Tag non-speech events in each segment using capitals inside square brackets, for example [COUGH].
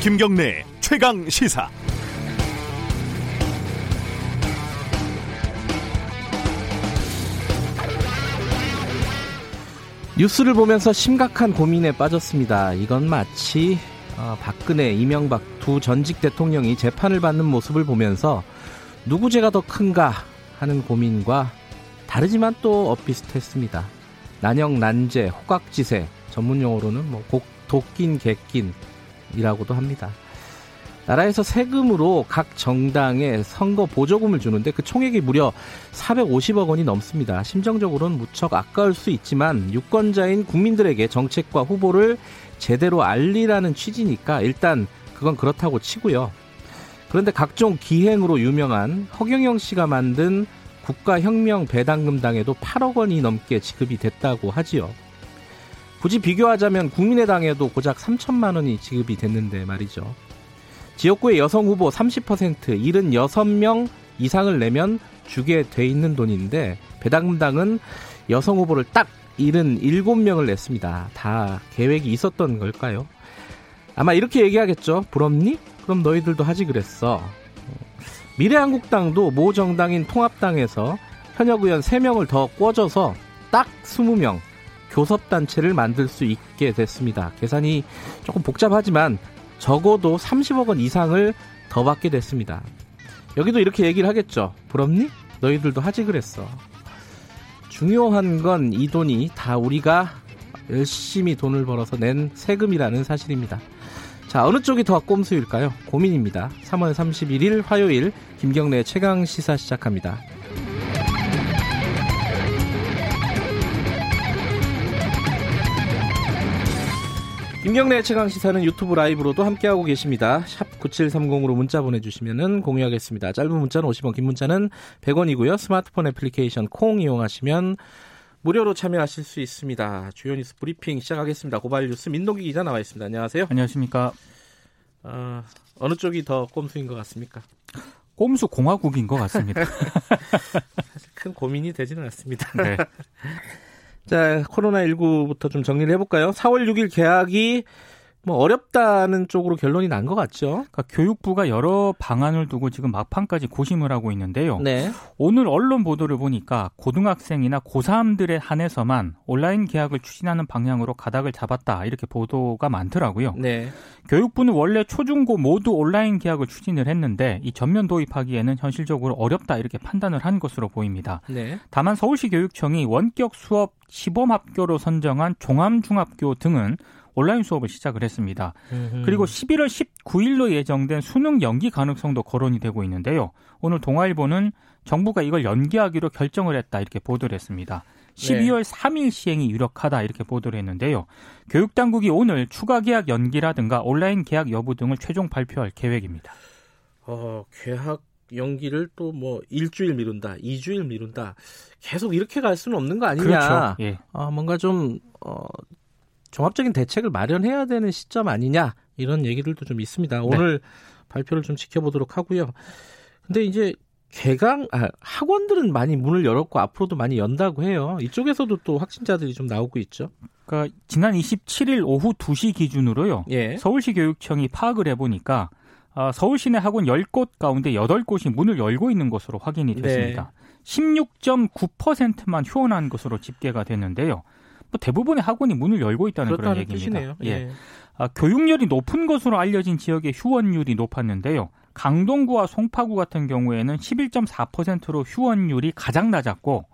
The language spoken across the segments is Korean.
김경래 최강 시사. 뉴스를 보면서 심각한 고민에 빠졌습니다. 이건 마치 어, 박근혜, 이명박 두 전직 대통령이 재판을 받는 모습을 보면서 누구 죄가 더 큰가 하는 고민과 다르지만 또 엇비슷했습니다. 난영, 난제, 호각지세, 전문 용어로는 뭐 곡, 도낀, 객낀 이라고도 합니다. 나라에서 세금으로 각 정당에 선거 보조금을 주는데 그 총액이 무려 450억 원이 넘습니다. 심정적으로는 무척 아까울 수 있지만 유권자인 국민들에게 정책과 후보를 제대로 알리라는 취지니까 일단 그건 그렇다고 치고요. 그런데 각종 기행으로 유명한 허경영 씨가 만든 국가혁명 배당금당에도 8억 원이 넘게 지급이 됐다고 하지요. 굳이 비교하자면 국민의당에도 고작 3천만 원이 지급이 됐는데 말이죠. 지역구의 여성 후보 30% 76명 이상을 내면 주게 돼 있는 돈인데 배당금당은 여성 후보를 딱 77명을 냈습니다. 다 계획이 있었던 걸까요? 아마 이렇게 얘기하겠죠. 부럽니? 그럼 너희들도 하지 그랬어. 미래한국당도 모 정당인 통합당에서 현역 의원 3명을 더 꿔줘서 딱 20명 교섭단체를 만들 수 있게 됐습니다. 계산이 조금 복잡하지만 적어도 30억 원 이상을 더 받게 됐습니다. 여기도 이렇게 얘기를 하겠죠. 부럽니? 너희들도 하지 그랬어. 중요한 건 이 돈이 다 우리가 열심히 돈을 벌어서 낸 세금이라는 사실입니다. 자, 어느 쪽이 더 꼼수일까요? 고민입니다. 3월 31일 화요일 김경래 최강 시사 시작합니다. 김경래 최강 시사는 유튜브 라이브로도 함께하고 계십니다. 샵 9730으로 문자 보내주시면 공유하겠습니다. 짧은 문자는 50원, 긴 문자는 100원이고요. 스마트폰 애플리케이션 콩 이용하시면 무료로 참여하실 수 있습니다. 주요 뉴스 브리핑 시작하겠습니다. 고발 뉴스 민동기 기자 나와 있습니다. 안녕하세요. 안녕하십니까. 어, 어느 쪽이 더 꼼수인 것 같습니까? 꼼수 공화국인 것 같습니다. [LAUGHS] 사실 큰 고민이 되지는 않습니다. 네. [LAUGHS] 자, 코로나19부터 좀 정리를 해볼까요? 4월 6일 개학이 뭐 어렵다는 쪽으로 결론이 난 것 같죠. 그러니까 교육부가 여러 방안을 두고 지금 막판까지 고심을 하고 있는데요. 네. 오늘 언론 보도를 보니까 고등학생이나 고3들에 한해서만 온라인 개학을 추진하는 방향으로 가닥을 잡았다 이렇게 보도가 많더라고요. 네. 교육부는 원래 초중고 모두 온라인 개학을 추진을 했는데 이 전면 도입하기에는 현실적으로 어렵다 이렇게 판단을 한 것으로 보입니다. 네. 다만 서울시 교육청이 원격 수업 시범 학교로 선정한 종암중학교 등은 온라인 수업을 시작을 했습니다. 음흠. 그리고 11월 19일로 예정된 수능 연기 가능성도 거론이 되고 있는데요. 오늘 동아일보는 정부가 이걸 연기하기로 결정을 했다 이렇게 보도를 했습니다. 12월 네. 3일 시행이 유력하다 이렇게 보도를 했는데요. 교육 당국이 오늘 추가 계약 연기라든가 온라인 계약 여부 등을 최종 발표할 계획입니다. 어, 개학 연기를 또 뭐 일주일 미룬다, 이주일 미룬다. 계속 이렇게 갈 수는 없는 거 아니냐. 그렇죠. 예. 어, 뭔가 좀 어, 종합적인 대책을 마련해야 되는 시점 아니냐 이런 얘기들도 좀 있습니다. 오늘 네. 발표를 좀 지켜보도록 하고요. 근데 이제 개강 아, 학원들은 많이 문을 열었고 앞으로도 많이 연다고 해요. 이쪽에서도 또 확진자들이 좀 나오고 있죠. 그러니까 지난 27일 오후 2시 기준으로요. 예. 서울시 교육청이 파악을 해 보니까 아, 서울 시내 학원 10곳 가운데 8곳이 문을 열고 있는 것으로 확인이 됐습니다. 네. 16.9%만 휴원한 것으로 집계가 됐는데요. 뭐 대부분의 학원이 문을 열고 있다는 그런 얘기입니다. 뜻이네요. 예. 예. 아, 교육열이 높은 것으로 알려진 지역의 휴원율이 높았는데요. 강동구와 송파구 같은 경우에는 11.4%로 휴원율이 가장 낮았고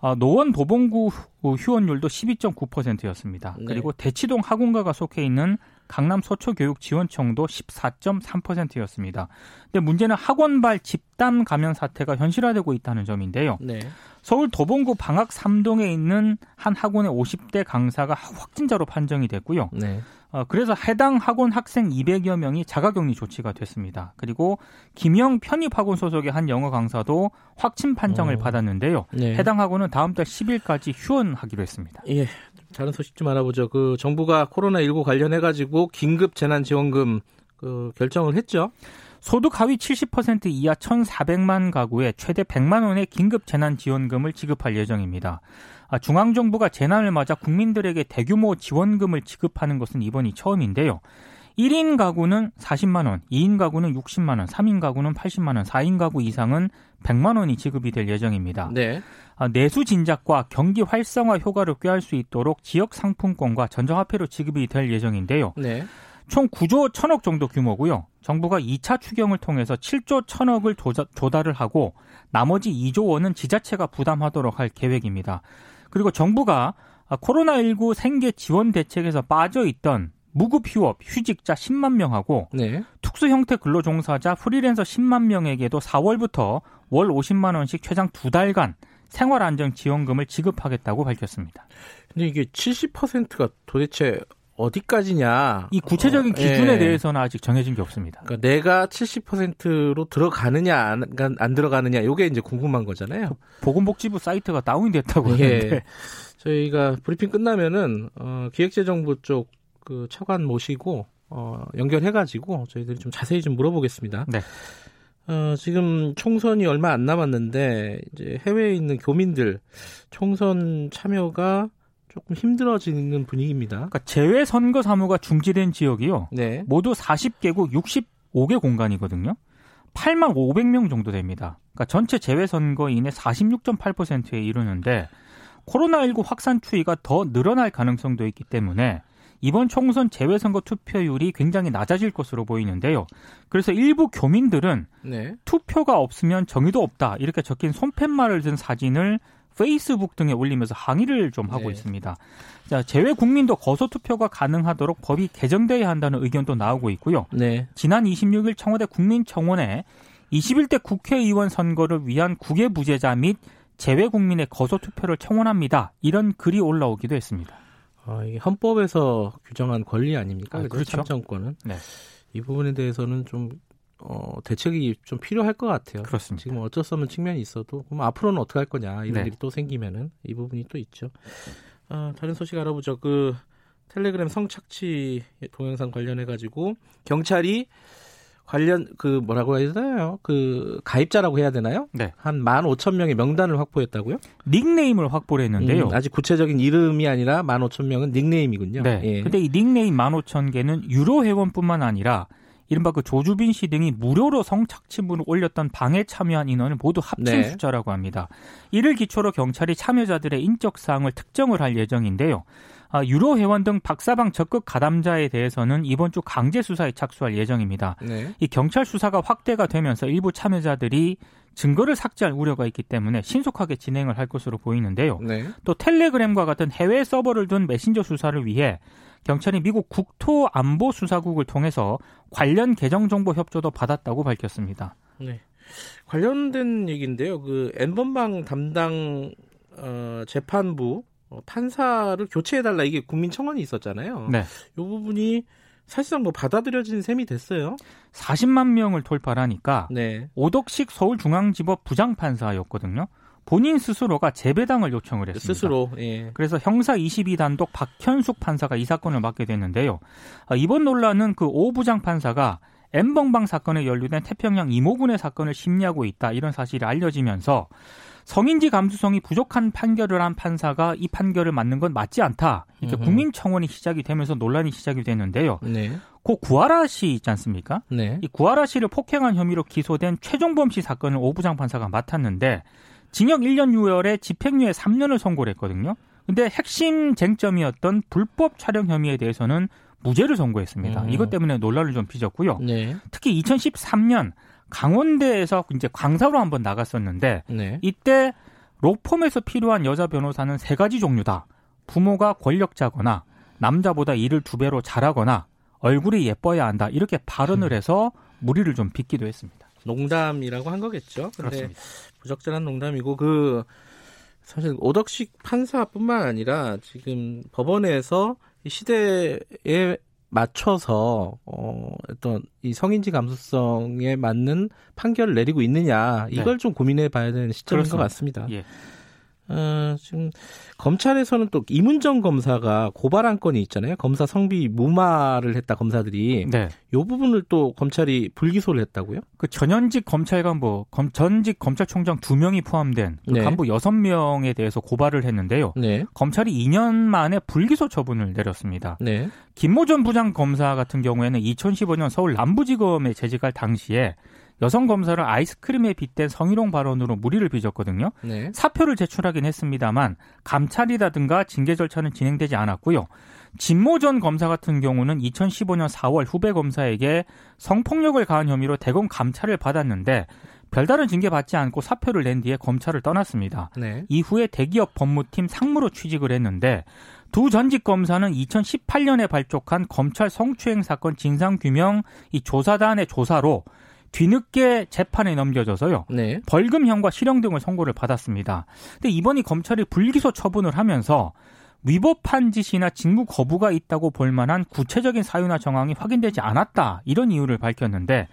아, 노원 도봉구 휴원율도 12.9%였습니다. 네. 그리고 대치동 학원가가 속해 있는 강남 서초교육지원청도 14.3%였습니다. 근데 문제는 학원발 집단 감염 사태가 현실화되고 있다는 점인데요. 네. 서울 도봉구 방학 3동에 있는 한 학원의 50대 강사가 확진자로 판정이 됐고요. 네. 어, 그래서 해당 학원 학생 200여 명이 자가격리 조치가 됐습니다. 그리고 김영 편입학원 소속의 한 영어 강사도 확진 판정을 어. 받았는데요. 네. 해당 학원은 다음 달 10일까지 휴원하기로 했습니다. 예. 다른 소식 좀 알아보죠. 그 정부가 코로나19 관련해 가지고 긴급 재난 지원금 그 결정을 했죠. 소득 하위 70% 이하 1,400만 가구에 최대 100만 원의 긴급 재난 지원금을 지급할 예정입니다. 아, 중앙 정부가 재난을 맞아 국민들에게 대규모 지원금을 지급하는 것은 이번이 처음인데요. 1인 가구는 40만 원, 2인 가구는 60만 원, 3인 가구는 80만 원, 4인 가구 이상은 100만 원이 지급이 될 예정입니다. 네. 아, 내수 진작과 경기 활성화 효과를 꾀할 수 있도록 지역 상품권과 전자화폐로 지급이 될 예정인데요. 네. 총 9조 1천억 정도 규모고요. 정부가 2차 추경을 통해서 7조 1천억을 조달을 하고 나머지 2조 원은 지자체가 부담하도록 할 계획입니다. 그리고 정부가 코로나19 생계 지원 대책에서 빠져 있던 무급 휴업, 휴직자 10만 명하고 네. 특수 형태 근로 종사자 프리랜서 10만 명에게도 4월부터 월 50만 원씩 최장 두 달간 생활 안정 지원금을 지급하겠다고 밝혔습니다. 근데 이게 70%가 도대체 어디까지냐? 이 구체적인 어, 기준에 예. 대해서는 아직 정해진 게 없습니다. 그러니까 내가 70%로 들어가느냐 안, 안 들어가느냐 이게 이제 궁금한 거잖아요. 보건복지부 사이트가 다운이 됐다고 하는데 예. 저희가 브리핑 끝나면은 어, 기획재정부 쪽 그 차관 모시고 어, 연결해가지고 저희들이 좀 자세히 좀 물어보겠습니다. 네. 어, 지금 총선이 얼마 안 남았는데 이제 해외에 있는 교민들 총선 참여가 조금 힘들어지는 분위기입니다. 그러니까 재외 선거 사무가 중지된 지역이요. 네. 모두 40개국 65개 공간이거든요. 8만 500명 정도 됩니다. 그러니까 전체 재외 선거인의 46.8%에 이르는데 코로나19 확산 추이가 더 늘어날 가능성도 있기 때문에 이번 총선 재외선거 투표율이 굉장히 낮아질 것으로 보이는데요. 그래서 일부 교민들은 네. 투표가 없으면 정의도 없다 이렇게 적힌 손팻말을 든 사진을 페이스북 등에 올리면서 항의를 좀 하고 네. 있습니다. 자, 재외 국민도 거소 투표가 가능하도록 법이 개정돼야 한다는 의견도 나오고 있고요. 네. 지난 26일 청와대 국민청원에 21대 국회의원 선거를 위한 국외 부재자 및 재외 국민의 거소 투표를 청원합니다. 이런 글이 올라오기도 했습니다. 어, 이게 헌법에서 규정한 권리 아닙니까? 아, 그렇죠. 참정권은. 네. 이 부분에 대해서는 좀 어, 대책이 좀 필요할 것 같아요. 그렇습니다. 지금 어쩔 수 없는 측면이 있어도 그럼 앞으로는 어떻게 할 거냐 이런 네. 일이 또 생기면은 이 부분이 또 있죠. 어, 다른 소식 알아보죠. 그 텔레그램 성착취 동영상 관련해 가지고 경찰이 관련 그 뭐라고 해야 되나요? 그 가입자라고 해야 되나요? 네. 한 15,000명의 명단을 확보했다고요? 닉네임을 확보를 했는데요. 음, 아직 구체적인 이름이 아니라 15,000명은 닉네임이군요. 네. 예. 근데 이 닉네임 15,000개는 유료 회원뿐만 아니라 이른바 그 조주빈 씨 등이 무료로 성착취물을 올렸던 방에 참여한 인원을 모두 합친 네. 숫자라고 합니다. 이를 기초로 경찰이 참여자들의 인적 사항을 특정을 할 예정인데요. 아, 유로 회원 등 박사방 적극 가담자에 대해서는 이번 주 강제 수사에 착수할 예정입니다. 네. 이 경찰 수사가 확대가 되면서 일부 참여자들이 증거를 삭제할 우려가 있기 때문에 신속하게 진행을 할 것으로 보이는데요. 네. 또 텔레그램과 같은 해외 서버를 둔 메신저 수사를 위해 경찰이 미국 국토안보수사국을 통해서 관련 계정 정보 협조도 받았다고 밝혔습니다. 네. 관련된 얘기인데요. 그 엠번방 담당 어, 재판부 어, 판사를 교체해달라 이게 국민 청원이 있었잖아요. 네. 이 부분이 사실상 뭐 받아들여진 셈이 됐어요. 40만 명을 돌파하니까 네. 오덕식 서울중앙지법 부장판사였거든요. 본인 스스로가 재배당을 요청을 했습니다. 스스로. 예. 그래서 형사 22단독 박현숙 판사가 이 사건을 맡게 됐는데요. 아, 이번 논란은 그 오 부장 판사가 엠벙방 사건에 연루된 태평양 이모군의 사건을 심리하고 있다 이런 사실이 알려지면서 성인지 감수성이 부족한 판결을 한 판사가 이 판결을 맞는 건 맞지 않다. 이렇게 국민청원이 시작이 되면서 논란이 시작이 됐는데요. 네. 고 구하라 씨 있지 않습니까? 네. 이 구하라 씨를 폭행한 혐의로 기소된 최종범 씨 사건을 오부장 판사가 맡았는데 징역 1년 6월에 집행유예 3년을 선고를 했거든요. 근데 핵심 쟁점이었던 불법 촬영 혐의에 대해서는 무죄를 선고했습니다. 음. 이것 때문에 논란을 좀 빚었고요. 네. 특히 2013년 강원대에서 이제 강사로 한번 나갔었는데 네. 이때 로펌에서 필요한 여자 변호사는 세 가지 종류다. 부모가 권력자거나 남자보다 일을 두 배로 잘하거나 얼굴이 예뻐야 한다. 이렇게 발언을 음. 해서 무리를 좀 빚기도 했습니다. 농담이라고 한 거겠죠. 근데 그렇습니다. 부적절한 농담이고 그 사실 오덕식 판사뿐만 아니라 지금 법원에서 이 시대에 맞춰서 어 어떤 이 성인지 감수성에 맞는 판결을 내리고 있느냐 이걸 네. 좀 고민해 봐야 되는 시점인 그렇습니다. 것 같습니다. 예. 어, 지금 검찰에서는 또 이문정 검사가 고발한 건이 있잖아요. 검사 성비 무마를 했다 검사들이. 네. 요 부분을 또 검찰이 불기소를 했다고요? 그 전현직 검찰 간부, 검, 전직 검찰총장 두 명이 포함된 그 네. 간부 여섯 명에 대해서 고발을 했는데요. 네. 검찰이 2년 만에 불기소 처분을 내렸습니다. 네. 김모 전 부장 검사 같은 경우에는 2015년 서울 남부지검에 재직할 당시에 여성 검사를 아이스크림에 빗댄 성희롱 발언으로 무리를 빚었거든요. 네. 사표를 제출하긴 했습니다만 감찰이라든가 징계 절차는 진행되지 않았고요. 진모 전 검사 같은 경우는 2015년 4월 후배 검사에게 성폭력을 가한 혐의로 대검 감찰을 받았는데 별다른 징계 받지 않고 사표를 낸 뒤에 검찰을 떠났습니다. 네. 이후에 대기업 법무팀 상무로 취직을 했는데 두 전직 검사는 2018년에 발족한 검찰 성추행 사건 진상규명 이 조사단의 조사로 뒤늦게 재판에 넘겨져서요. 네. 벌금형과 실형 등을 선고를 받았습니다. 근데 이번이 검찰이 불기소 처분을 하면서 위법한 짓이나 직무 거부가 있다고 볼 만한 구체적인 사유나 정황이 확인되지 않았다. 이런 이유를 밝혔는데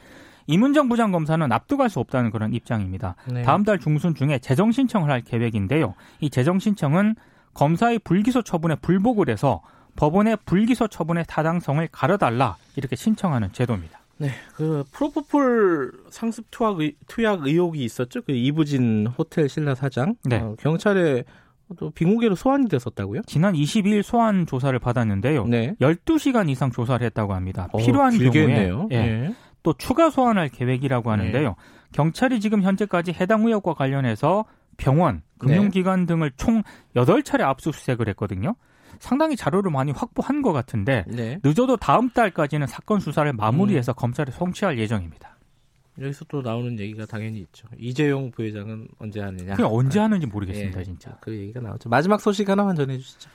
이문정 부장검사는 납득할 수 없다는 그런 입장입니다. 네. 다음 달 중순 중에 재정 신청을 할 계획인데요. 이 재정 신청은 검사의 불기소 처분에 불복을 해서 법원의 불기소 처분의 타당성을 가려달라 이렇게 신청하는 제도입니다. 네, 그 프로포폴 상습 투약, 의, 투약 의혹이 있었죠. 그 이부진 호텔 신라 사장. 네. 어, 경찰에 또 빙고개로 소환이 됐었다고요? 지난 22일 소환 조사를 받았는데요. 네. 12시간 이상 조사를 했다고 합니다. 어, 필요한 경우에. 예, 네. 또 추가 소환할 계획이라고 하는데요. 경찰이 지금 현재까지 해당 의혹과 관련해서 병원, 금융기관 등을 총 8차례 압수수색을 했거든요. 상당히 자료를 많이 확보한 것 같은데 네. 늦어도 다음 달까지는 사건 수사를 마무리해서 검찰에 송치할 예정입니다. 여기서 또 나오는 얘기가 당연히 있죠. 이재용 부회장은 언제 하느냐. 그게 언제 하는지 모르겠습니다, 예, 진짜. 그 얘기가 나오죠. 마지막 소식 하나만 전해주시죠.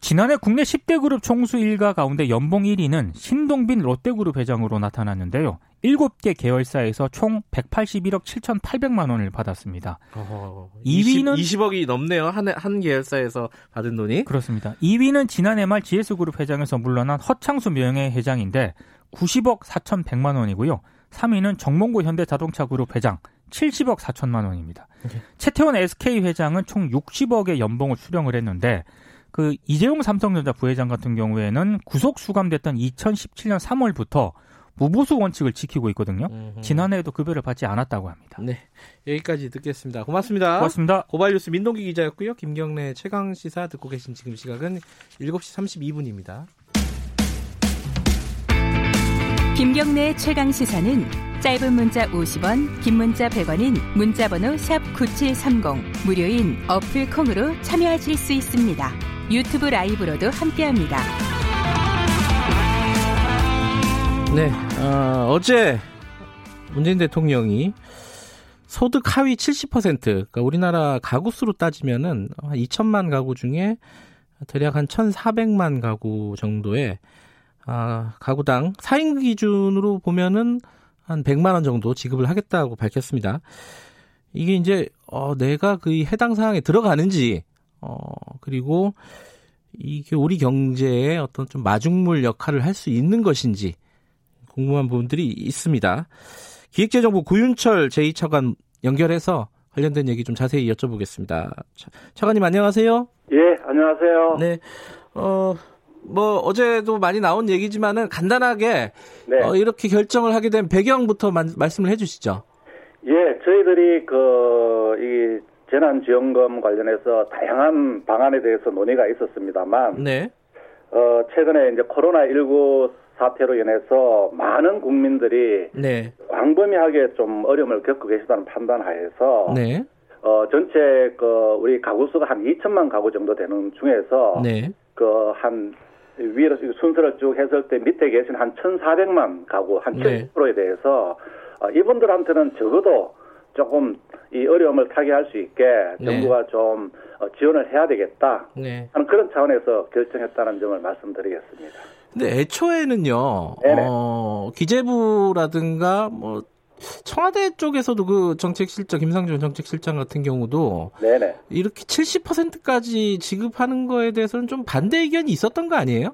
지난해 국내 10대 그룹 총수 일가 가운데 연봉 1위는 신동빈 롯데그룹 회장으로 나타났는데요. 7개 계열사에서 총 181억 7,800만 원을 받았습니다. 어, 2위는 20, 억이 넘네요. 한, 한 계열사에서 받은 돈이. 그렇습니다. 2위는 지난해 말 GS그룹 회장에서 물러난 허창수 명예 회장인데 90억 4,100만 원이고요. 3위는 정몽구 현대자동차그룹 회장 70억 4천만 원입니다. 네. 최태원 SK 회장은 총 60억의 연봉을 수령을 했는데 그 이재용 삼성전자 부회장 같은 경우에는 구속 수감됐던 2017년 3월부터 무보수 원칙을 지키고 있거든요. 음흠. 지난해에도 급여를 받지 않았다고 합니다. 네. 여기까지 듣겠습니다. 고맙습니다. 고맙습니다. 고발뉴스 민동기 기자였고요. 김경래 최강 시사 듣고 계신 지금 시각은 7시 32분입니다. 김경래의 최강 시사는 짧은 문자 50원, 긴 문자 100원인 문자번호 샵 #9730 무료인 어플 콩으로 참여하실 수 있습니다. 유튜브 라이브로도 함께합니다. 네, 어, 어제 문재인 대통령이 소득 하위 70%, 그러니까 우리나라 가구 수로 따지면은 한 2천만 가구 중에 대략 한 1,400만 가구 정도의 아, 가구당 4인 기준으로 보면은 한 100만 원 정도 지급을 하겠다고 밝혔습니다. 이게 이제 어, 내가 그 해당 사항에 들어가는지 어, 그리고 이게 우리 경제에 어떤 좀 마중물 역할을 할 수 있는 것인지 궁금한 부분들이 있습니다. 기획재정부 구윤철 제2차관 연결해서 관련된 얘기 좀 자세히 여쭤보겠습니다. 차, 차관님 안녕하세요. 예, 안녕하세요. 네. 어, 뭐 어제도 많이 나온 얘기지만은 간단하게 네. 어, 이렇게 결정을 하게 된 배경부터 만- 말씀을 해 주시죠. 예, 저희들이 그, 이 재난 지원금 관련해서 다양한 방안에 대해서 논의가 있었습니다만, 네. 어, 최근에 이제 코로나 19 사태로 인해서 많은 국민들이 네. 광범위하게 좀 어려움을 겪고 계시다는 판단하에서, 네. 어, 전체 그, 우리 가구 수가 한 2천만 가구 정도 되는 중에서, 네. 그, 한, 위로 순서를 쭉 했을 때 밑에 계신 한 1,400만 가구, 한 네. 70%에 대해서 어, 이분들한테는 적어도 조금 이 어려움을 타개할 수 있게 네. 정부가 좀 어, 지원을 해야 되겠다 네. 하는 그런 차원에서 결정했다는 점을 말씀드리겠습니다. 근데 애초에는요. 네네. 어, 기재부라든가 뭐 청와대 쪽에서도 그 정책실장 김상준 정책실장 같은 경우도 네네. 이렇게 70%까지 지급하는 거에 대해서는 좀 반대 의견이 있었던 거 아니에요?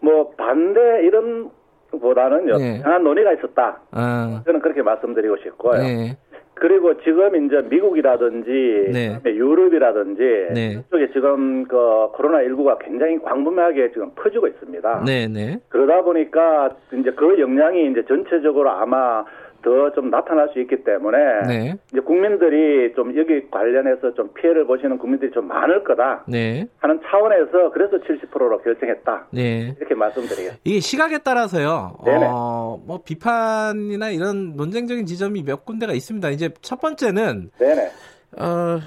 뭐 반대 이런 보다는요. 네. 다양한 논의가 있었다. 아, 저는 그렇게 말씀드리고 싶고요. 네. 그리고 지금 이제 미국이라든지 네. 유럽이라든지 네. 쪽에 지금 그 코로나 19가 굉장히 광범위하게 지금 퍼지고 있습니다. 네, 네. 그러다 보니까 이제 그 영향이 이제 전체적으로 아마 더 좀 나타날 수 있기 때문에 네. 이제 국민들이 좀 여기 관련해서 좀 피해를 보시는 국민들이 좀 많을 거다 네. 하는 차원에서 그래서 70%로 결정했다 네. 이렇게 말씀드리겠습니다. 이게 시각에 따라서요. 어, 뭐 비판이나 이런 논쟁적인 지점이 몇 군데가 있습니다. 이제 첫 번째는 네네. 어,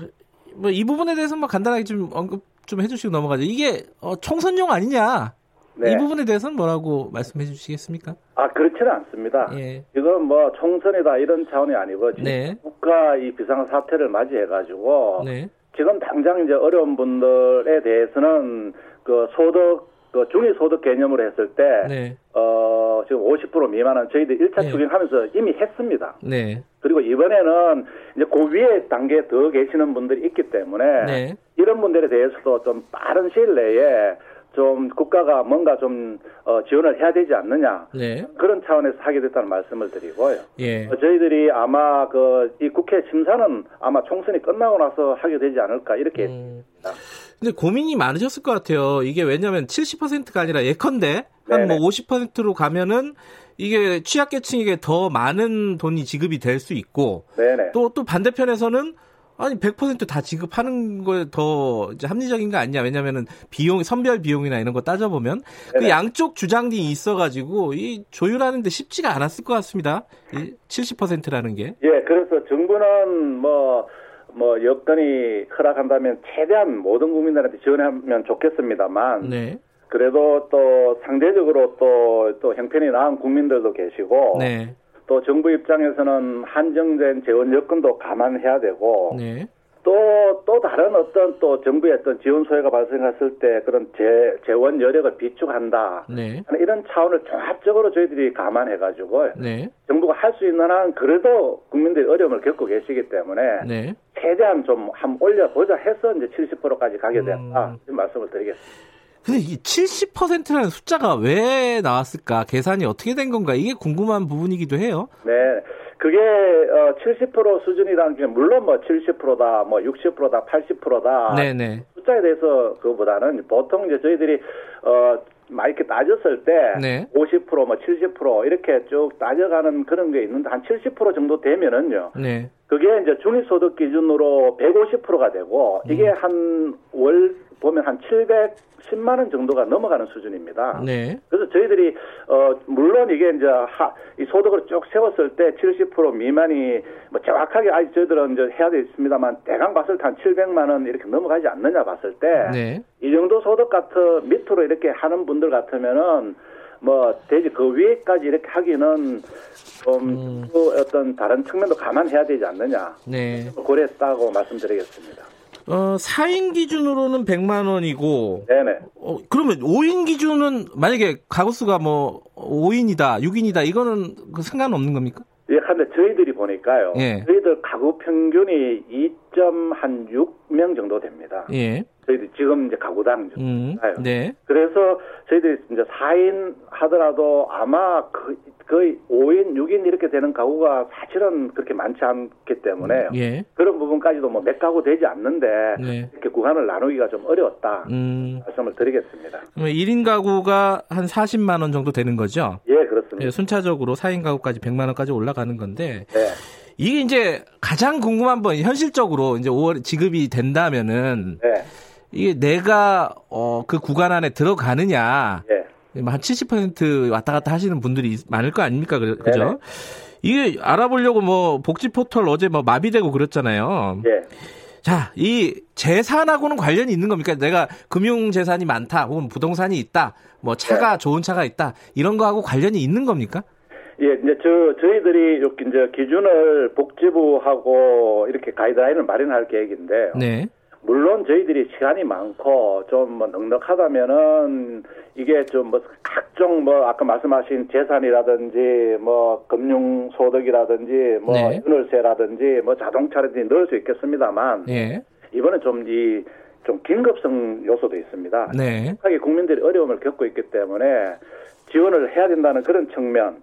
뭐 이 부분에 대해서 뭐 간단하게 좀 언급 좀 해주시고 넘어가죠. 이게 어, 총선용 아니냐? 네. 이 부분에 대해서는 뭐라고 말씀해 주시겠습니까? 아 그렇지는 않습니다. 예. 지금 뭐 총선이다 이런 차원이 아니고 지금 네. 국가 이 비상 사태를 맞이해 가지고 네. 지금 당장 이제 어려운 분들에 대해서는 그 소득 그 중위 소득 개념으로 했을 때 네. 어, 지금 50% 미만은 저희들 1차 네. 추경하면서 이미 했습니다. 네. 그리고 이번에는 이제 그 위에 단계에 더 계시는 분들이 있기 때문에 네. 이런 분들에 대해서도 좀 빠른 시일 내에 좀 국가가 뭔가 좀 어, 지원을 해야 되지 않느냐 네. 그런 차원에서 하게 됐다는 말씀을 드리고요. 예. 어, 저희들이 아마 그 이 국회 심사는 아마 총선이 끝나고 나서 하게 되지 않을까 이렇게 음. 근데 고민이 많으셨을 것 같아요. 이게 왜냐면 70%가 아니라 예컨대 한뭐 네네. 50%로 가면은 이게 취약계층에게 더 많은 돈이 지급이 될 수 있고. 또 또 반대편에서는 아니 100%다 지급하는 거에 더 합리적인 거 아니냐 왜냐면은 비용 선별 비용이나 이런 거 따져 보면 그 네네. 양쪽 주장이 있어 가지고 이 조율하는데 쉽지가 않았을 것 같습니다. 이 70%라는 게. 예, 그래서 정부는 뭐, 뭐, 여건이 허락한다면 최대한 모든 국민들한테 지원하면 좋겠습니다만, 네. 그래도 또 상대적으로 또, 또 형편이 나은 국민들도 계시고, 네. 또 정부 입장에서는 한정된 재원 여건도 감안해야 되고, 네. 또, 또 다른 어떤 또 정부의 어떤 지원 소요가 발생했을 때 그런 재, 재원 여력을 비축한다. 네. 이런 차원을 종합적으로 저희들이 감안해가지고, 네. 정부가 할 수 있는 한 그래도 국민들이 어려움을 겪고 계시기 때문에 네. 최대한 좀 한번 올려보자 해서 이제 70%까지 가게 됐다. 음. 말씀을 드리겠습니다. 근데 이 70%라는 숫자가 왜 나왔을까? 계산이 어떻게 된 건가? 이게 궁금한 부분이기도 해요. 네. 그게 어, 70% 수준이라는 게 물론 뭐 70%다, 뭐 60%다, 80%다 네네. 숫자에 대해서 그보다는 보통 이제 저희들이 어, 막 이렇게 따졌을 때 네. 50%, 뭐 70% 이렇게 쭉 따져가는 그런 게 있는데 한 70% 정도 되면은요. 네. 그게 이제 중위소득 기준으로 150%가 되고 이게 음. 한월 보면 한 710만 원 정도가 넘어가는 수준입니다. 네. 그래서 저희들이 어 물론 이게 이제 하, 이 소득을 쭉 세웠을 때 70% 미만이 뭐 정확하게 아직 저희들은 이제 해야 되겠습니다만 대강 봤을 때 한 700만 원 이렇게 넘어가지 않느냐 봤을 때이 네. 정도 소득 같은 밑으로 이렇게 하는 분들 같으면은 뭐 대지 그 위에까지 이렇게 하기는 좀 음. 그 어떤 다른 측면도 감안해야 되지 않느냐 네. 고려했다고 말씀드리겠습니다. 어, 4인 기준으로는 100만 원이고, 네네. 어, 그러면 5인 기준은 만약에 가구수가 뭐 5인이다, 6인이다, 이거는 그 상관없는 겁니까? 예, 근데 저희들이 보니까요. 예. 저희들 가구 평균이 2.6명 정도 됩니다. 예. 저희들 지금 이제 가구당. 음. 네. 그래서 저희들이 이제 4인 하더라도 아마 그, 거의 5인, 6인 이렇게 되는 가구가 사실은 그렇게 많지 않기 때문에 예. 그런 부분까지도 뭐 몇 가구 되지 않는데 네. 이렇게 구간을 나누기가 좀 어려웠다 음. 말씀을 드리겠습니다. 그러면 1인 가구가 한 40만 원 정도 되는 거죠? 예, 그렇습니다. 예, 순차적으로 4인 가구까지 100만 원까지 올라가는 건데, 네. 이게 이제 가장 궁금한 건 현실적으로 이제 5월 지급이 된다면은 네. 이게 내가 어, 그 구간 안에 들어가느냐 예. 한 70% 왔다 갔다 하시는 분들이 많을 거 아닙니까? 그- 그죠? 네네. 이게 알아보려고 뭐 복지 포털 어제 뭐 마비되고 그랬잖아요. 예. 자, 이 재산하고는 관련이 있는 겁니까? 내가 금융 재산이 많다, 혹은 부동산이 있다, 뭐 차가 좋은 차가 있다 이런 거하고 관련이 있는 겁니까? 예, 이제 저 저희들이 이제 기준을 복지부하고 이렇게 가이드라인을 마련할 계획인데 네, 물론 저희들이 시간이 많고 좀 뭐 넉넉하다면은 이게 좀 뭐 각종 뭐 아까 말씀하신 재산이라든지 뭐 금융 소득이라든지 뭐 네. 윤월세라든지 뭐 자동차라든지 넣을 수 있겠습니다만 예, 이번에 좀이 좀 긴급성 요소도 있습니다. 네, 하게 국민들이 어려움을 겪고 있기 때문에 지원을 해야 된다는 그런 측면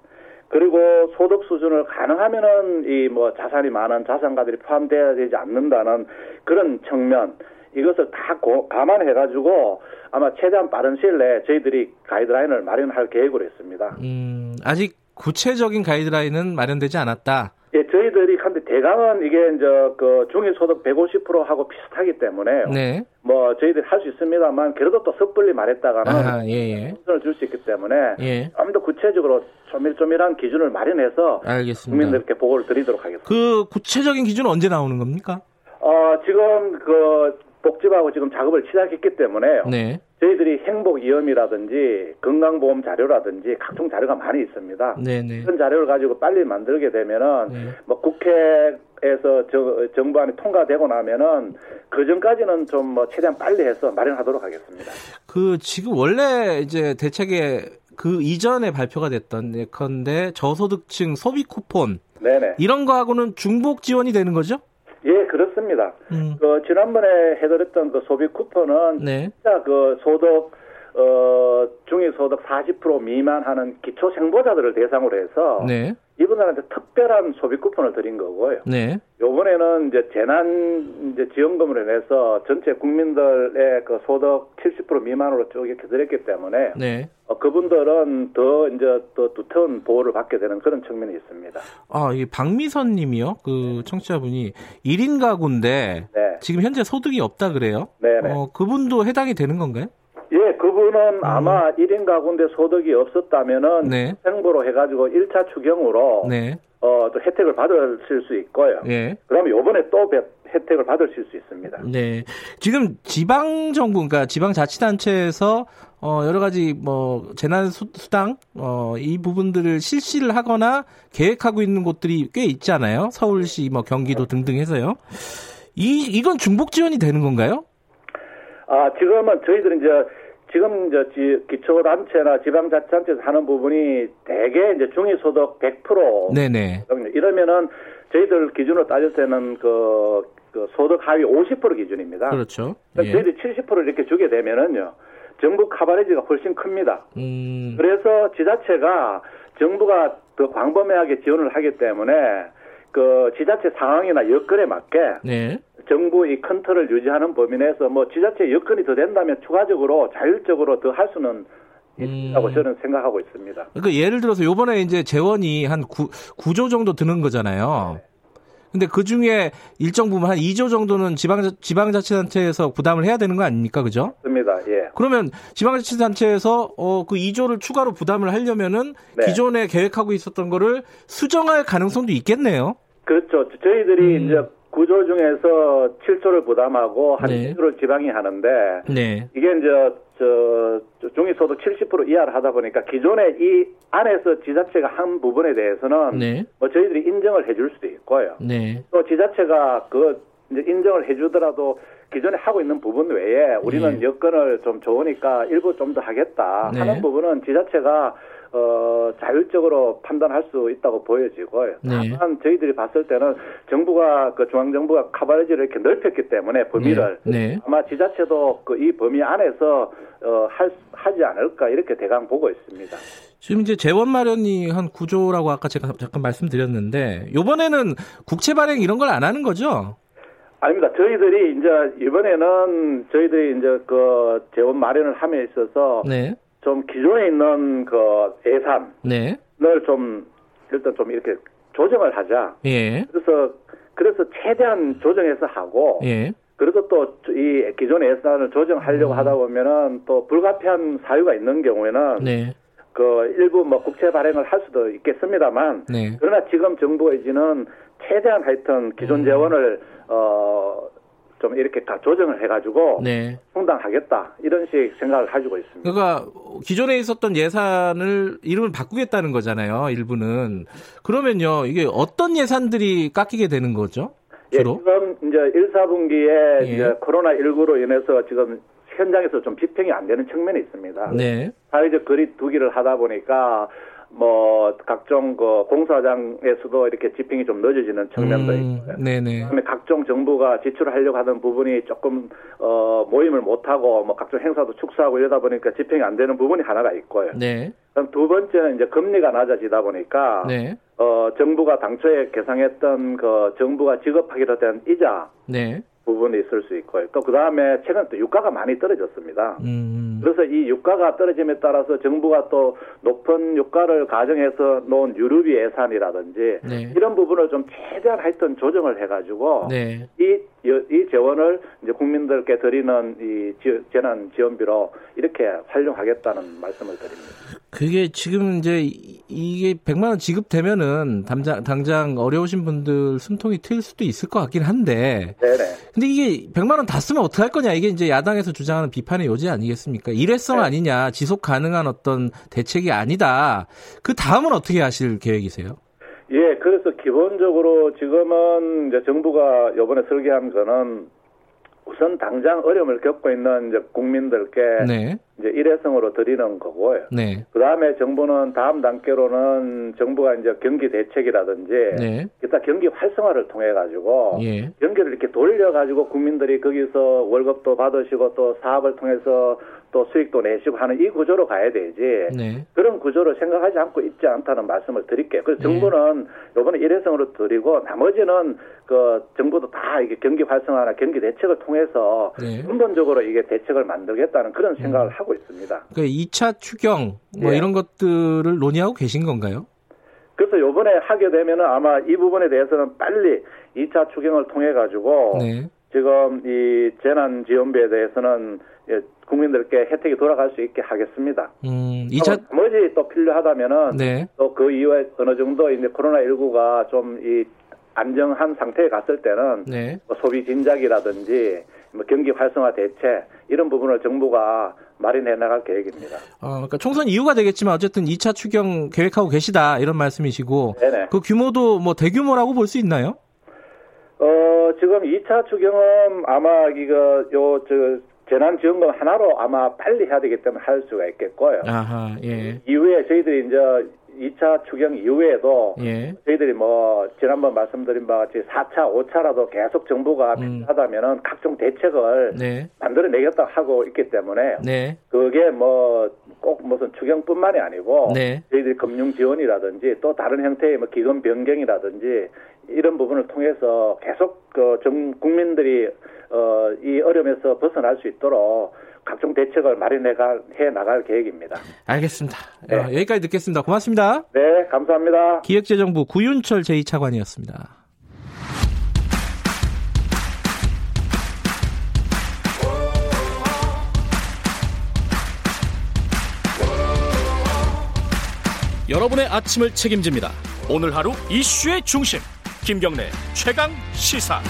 그리고 소득 수준을 가능하면은 이 뭐 자산이 많은 자산가들이 포함되어야 되지 않는다는 그런 측면 이것을 다 고, 감안해가지고 아마 최대한 빠른 시일 내에 저희들이 가이드라인을 마련할 계획으로 했습니다. 음, 아직 구체적인 가이드라인은 마련되지 않았다. 예, 저희들이 근데 대강은 이게 이제 그 중위소득 150%하고 비슷하기 때문에 네. 뭐 저희들이 할 수 있습니다만 그래도 또 섣불리 말했다가는 아, 예, 예. 선을 줄 수 있기 때문에 예. 좀 더 구체적으로 조밀조밀한 기준을 마련해서 알겠습니다. 국민들께 보고를 드리도록 하겠습니다. 그 구체적인 기준은 언제 나오는 겁니까? 어, 지금 그 복지부하고 지금 작업을 시작했기 때문에 네. 저희들이 행복 위험이라든지 건강보험 자료라든지 각종 자료가 많이 있습니다. 네, 네. 그런 자료를 가지고 빨리 만들게 되면은 네. 뭐 국회에서 저, 정부안이 통과되고 나면은 그 전까지는 좀 뭐 최대한 빨리 해서 마련하도록 하겠습니다. 그 지금 원래 이제 대책에 그 이전에 발표가 됐던 예컨대 저소득층 소비 쿠폰 네네. 이런 거하고는 중복 지원이 되는 거죠? 예, 그렇습니다. 음. 그 지난번에 해드렸던 그 소비 쿠폰은 네. 진짜 그 소득 어 중위소득 40% 미만 하는 기초 생보자들을 대상으로 해서 네. 이분들한테 특별한 소비 쿠폰을 드린 거고요. 네. 요번에는 이제 재난 이제 지원금으로 인해서 전체 국민들의 그 소득 70% 미만으로 쭉 이렇게 드렸기 때문에 네. 어, 그분들은 더 이제 더 두터운 보호를 받게 되는 그런 측면이 있습니다. 아, 이 박미선 님이요. 그 청취자분이 1인 가구인데 네. 지금 현재 소득이 없다 그래요? 네네. 어, 그분도 해당이 되는 건가요? 예, 그분은 아마 1인 가구인데 소득이 없었다면은 음. 네. 생보로 해가지고 1차 추경으로 네. 어, 또 혜택을 받으실 수 있고요. 예. 그러면 요번에 또 배- 혜택을 받으실 수 있습니다. 네. 지금 지방 정부 그러니까 지방 자치단체에서 어 여러 가지 뭐 재난 수- 수당 어 이 부분들을 실시를 하거나 계획하고 있는 곳들이 꽤 있잖아요. 서울시 뭐 경기도 등등 해서요. 이 이건 중복 지원이 되는 건가요? 아, 지금은 저희들은 이제 지금 이제 지- 기초단체나 지방자치단체에서 하는 부분이 대개 이제 중위소득 100% 네, 네. 이러면은 저희들 기준으로 따질 때는 그, 그 소득 하위 50% 기준입니다. 그렇죠. 그러니까 예. 저희들이 70% 이렇게 주게 되면은요. 정부 카바레지가 훨씬 큽니다. 음. 그래서 지자체가 정부가 더 광범위하게 지원을 하기 때문에 그 지자체 상황이나 여건에 맞게 네. 정부 이 컨트롤을 유지하는 범위 내에서 뭐 지자체 여건이 더 된다면 추가적으로 자율적으로 더 할 수는 있다고 음. 저는 생각하고 있습니다. 그러니까 예를 들어서 요번에 이제 재원이 한 9, 9조 정도 드는 거잖아요. 근데 그 중에 일정 부분 한 2조 정도는 지방 지방자치단체에서 부담을 해야 되는 거 아닙니까? 그죠? 맞습니다. 예. 그러면 지방자치단체에서 어, 그 2조를 추가로 부담을 하려면은 네. 기존에 계획하고 있었던 거를 수정할 가능성도 있겠네요. 그렇죠. 저희들이 음. 이제 구조 중에서 7조를 부담하고 한 네. 2조를 지방이 하는데 네. 이게 이제 저, 저 중위소득 70% 이하를 하다 보니까 기존에 이 안에서 지자체가 한 부분에 대해서는 네. 뭐 저희들이 인정을 해줄 수도 있고요. 네. 또 지자체가 그 이제 인정을 해주더라도 기존에 하고 있는 부분 외에 우리는 네. 여건을 좀 좋으니까 일부 좀 더 하겠다 네. 하는 부분은 지자체가 어 자율적으로 판단할 수 있다고 보여지고요. 네. 다만 저희들이 봤을 때는 정부가 그 중앙 정부가 카바레지를 이렇게 넓혔기 때문에 범위를 네. 네. 아마 지자체도 그 이 범위 안에서 어 할, 하지 않을까 이렇게 대강 보고 있습니다. 지금 이제 재원 마련이 한 9조라고 아까 제가 잠깐 말씀드렸는데 요번에는 국채 발행 이런 걸 안 하는 거죠? 아닙니다. 저희들이 이제 이번에는 저희들이 이제 그 재원 마련을 함에 있어서 네. 좀 기존에 있는 그 예산을 네. 좀 일단 좀 이렇게 조정을 하자. 예. 그래서 그래서 최대한 조정해서 하고 예. 그래도 또이 기존 예산을 조정하려고 음. 하다 보면은 또 불가피한 사유가 있는 경우에는 네. 그 일부 뭐 국채 발행을 할 수도 있겠습니다만 네. 그러나 지금 정부 의지는 최대한 하여튼 기존 음. 재원을 어 좀 이렇게 다 조정을 해가지고 네. 충당하겠다 이런 식 생각을 가지고 있습니다. 그러니까 기존에 있었던 예산을 이름을 바꾸겠다는 거잖아요. 일부는 그러면요 이게 어떤 예산들이 깎이게 되는 거죠? 예, 주로? 지금 이제 1, 4분기에 예. 이제 코로나 19로 인해서 지금 현장에서 좀 집행이 안 되는 측면이 있습니다. 네. 사회적 거리 두기를 하다 보니까 뭐 각종 그 공사장에서도 이렇게 집행이 좀 늦어지는 측면도 음, 있고요. 네네. 그다음에 각종 정부가 지출하려고 하는 부분이 조금 어 모임을 못 하고 뭐 각종 행사도 축소하고 이러다 보니까 집행이 안 되는 부분이 하나가 있고요. 네. 그럼 두 번째는 이제 금리가 낮아지다 보니까 네. 어 정부가 당초에 계상했던 그 정부가 지급하기로 된 이자 네. 부분이 있을 수 있고요. 또 그 다음에 최근 또 유가가 많이 떨어졌습니다. 음. 그래서 이 유가가 떨어짐에 따라서 정부가 또 높은 유가를 가정해서 놓은 유류비 예산이라든지 네. 이런 부분을 좀 최대한 하여튼 조정을 해가지고 네. 이, 여- 이 재원을 이제 국민들께 드리는 이 지- 재난 지원비로 이렇게 활용하겠다는 말씀을 드립니다. 그게 지금 이제 이- 이게 100만 원 지급되면은 당장 당장 어려우신 분들 숨통이 트일 수도 있을 것 같긴 한데 네네. 근데 이게 100만 원 다 쓰면 어떡할 거냐 이게 이제 야당에서 주장하는 비판의 요지 아니겠습니까? 일회성 네. 아니냐 지속 가능한 어떤 대책이 아니다. 그 다음은 어떻게 하실 계획이세요? 예, 그래서 기본적으로 지금은 이제 정부가 이번에 설계한 거는 우선 당장 어려움을 겪고 있는 이제 국민들께 네, 이제 일회성으로 드리는 거고요. 네, 그 다음에 정부는 다음 단계로는 정부가 이제 경기 대책이라든지 네, 기타 경기 활성화를 통해 가지고 예, 경기를 이렇게 돌려 가지고 국민들이 거기서 월급도 받으시고 또 사업을 통해서 또 수익도 내시고 하는 이 구조로 가야 되지. 네, 그런 구조를 생각하지 않고 있지 않다는 말씀을 드릴게요. 그래서 네. 정부는 이번에 일회성으로 드리고 나머지는 그 정부도 다 이게 경기 활성화나 경기 대책을 통해서 네. 근본적으로 이게 대책을 만들겠다는 그런 생각을 음. 하고 있습니다. 그 2차 추경 뭐 예. 이런 것들을 논의하고 계신 건가요? 그래서 요번에 하게 되면은 아마 이 부분에 대해서는 빨리 2차 추경을 통해 가지고 네, 지금 이 재난 지원비에 대해서는 예, 국민들께 혜택이 돌아갈 수 있게 하겠습니다. 음, 2차 나머지 또 필요하다면은 네, 또그 이후에 어느 정도 이제 코로나 19가 좀 이 안정한 상태에 갔을 때는 네, 뭐 소비 진작이라든지 뭐 경기 활성화 대책 이런 부분을 정부가 마련해 나갈 계획입니다. 어, 그러니까 총선 이유가 되겠지만 어쨌든 2차 추경 계획하고 계시다 이런 말씀이시고 네네. 그 규모도 뭐 대규모라고 볼 수 있나요? 어 지금 2차 추경은 아마 이거 요 저 재난지원금 하나로 아마 빨리 해야 되기 때문에 할 수가 있겠고요. 아하, 예, 이후에 저희들이 이제 2차 추경 이후에도 예, 저희들이 뭐 지난번 말씀드린 바와 같이 4차, 5차라도 계속 정부가 음. 필요하다면은 각종 대책을 네, 만들어내겠다 하고 있기 때문에 네, 그게 뭐 꼭 무슨 추경뿐만이 아니고 네. 저희들이 금융 지원이라든지 또 다른 형태의 뭐 기금 변경이라든지 이런 부분을 통해서 계속 그 정, 국민들이 어, 이 어려움에서 벗어날 수 있도록 각종 대책을 마련해 가- 해 나갈 계획입니다. 알겠습니다. 네. 어, 여기까지 듣겠습니다. 고맙습니다. 네, 감사합니다. 기획재정부 구윤철 제2차관이었습니다. 여러분의 아침을 책임집니다. 오늘 하루 이슈의 중심 김경래 최강 시사.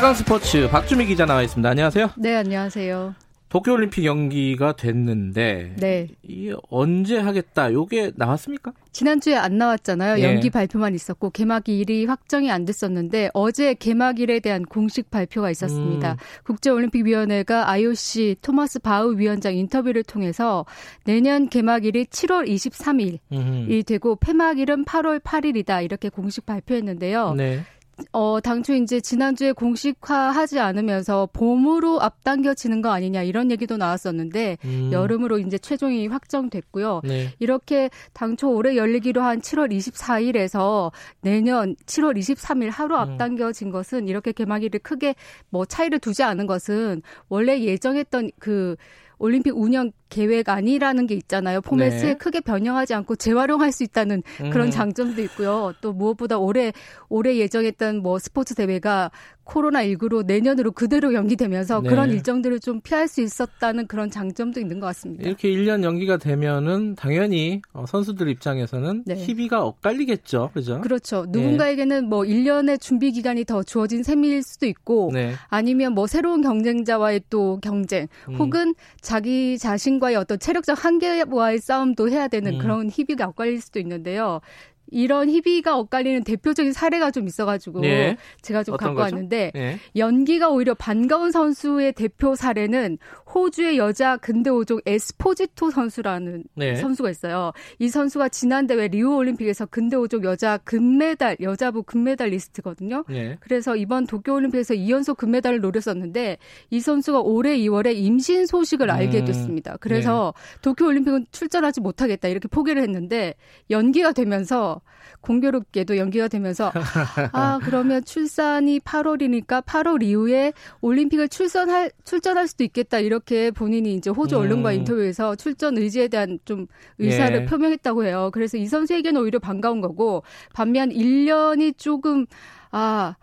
최강 스포츠 박주미 기자 나와 있습니다. 안녕하세요. 네, 안녕하세요. 도쿄올림픽 연기가 됐는데 네. 이 언제 하겠다 요게 나왔습니까? 지난주에 안 나왔잖아요. 예. 연기 발표만 있었고 개막일이 확정이 안 됐었는데 어제 개막일에 대한 공식 발표가 있었습니다. 음. 국제올림픽위원회가 IOC 토마스 바우 위원장 인터뷰를 통해서 내년 개막일이 7월 23일이 음흠. 되고 폐막일은 8월 8일이다 이렇게 공식 발표했는데요. 네. 어, 당초 이제 지난주에 공식화하지 않으면서 봄으로 앞당겨지는 거 아니냐 이런 얘기도 나왔었는데 음. 여름으로 이제 최종이 확정됐고요. 네. 이렇게 당초 올해 열리기로 한 7월 24일에서 내년 7월 23일 하루 음. 앞당겨진 것은 이렇게 개막일을 크게 뭐 차이를 두지 않은 것은 원래 예정했던 그 올림픽 운영 계획 아니라는 게 있잖아요. 포맷을 네. 크게 변형하지 않고 재활용할 수 있다는 그런 음. 장점도 있고요. 또 무엇보다 올해 올해 예정했던 뭐 스포츠 대회가 코로나 19로 내년으로 그대로 연기되면서 네. 그런 일정들을 좀 피할 수 있었다는 그런 장점도 있는 것 같습니다. 이렇게 1년 연기가 되면은 당연히 어, 선수들 입장에서는 네. 희비가 엇갈리겠죠. 그죠? 그렇죠. 누군가에게는 뭐 1년의 준비 기간이 더 주어진 셈일 수도 있고 네. 아니면 뭐 새로운 경쟁자와의 또 경쟁 음. 혹은 자기 자신 과의 어떤 체력적 한계와의 싸움도 해야 되는 음. 그런 희비가 엇갈릴 수도 있는데요. 이런 희비가 엇갈리는 대표적인 사례가 좀 있어가지고 네. 제가 좀 갖고 거죠? 왔는데 네. 연기가 오히려 반가운 선수의 대표 사례는 호주의 여자 근대 5종 에스포지토 선수라는 네. 선수가 있어요. 이 선수가 지난 대회 리우 올림픽에서 근대 5종 여자 금메달 여자부 금메달 리스트거든요. 네. 그래서 이번 도쿄 올림픽에서 2연속 금메달을 노렸었는데 이 선수가 올해 2월에 임신 소식을 알게 음. 됐습니다. 그래서 네. 도쿄 올림픽은 출전하지 못하겠다 이렇게 포기를 했는데 연기가 되면서 공교롭게도 연기가 되면서 [LAUGHS] 아 그러면 출산이 8월이니까 8월 이후에 올림픽을 출전할 출전할 수도 있겠다 이렇게 본인이 이제 호주 음. 언론과 인터뷰에서 출전 의지에 대한 좀 의사를 예. 표명했다고 해요. 그래서 이 선수에게는 오히려 반가운 거고 반면 1년이 조금 아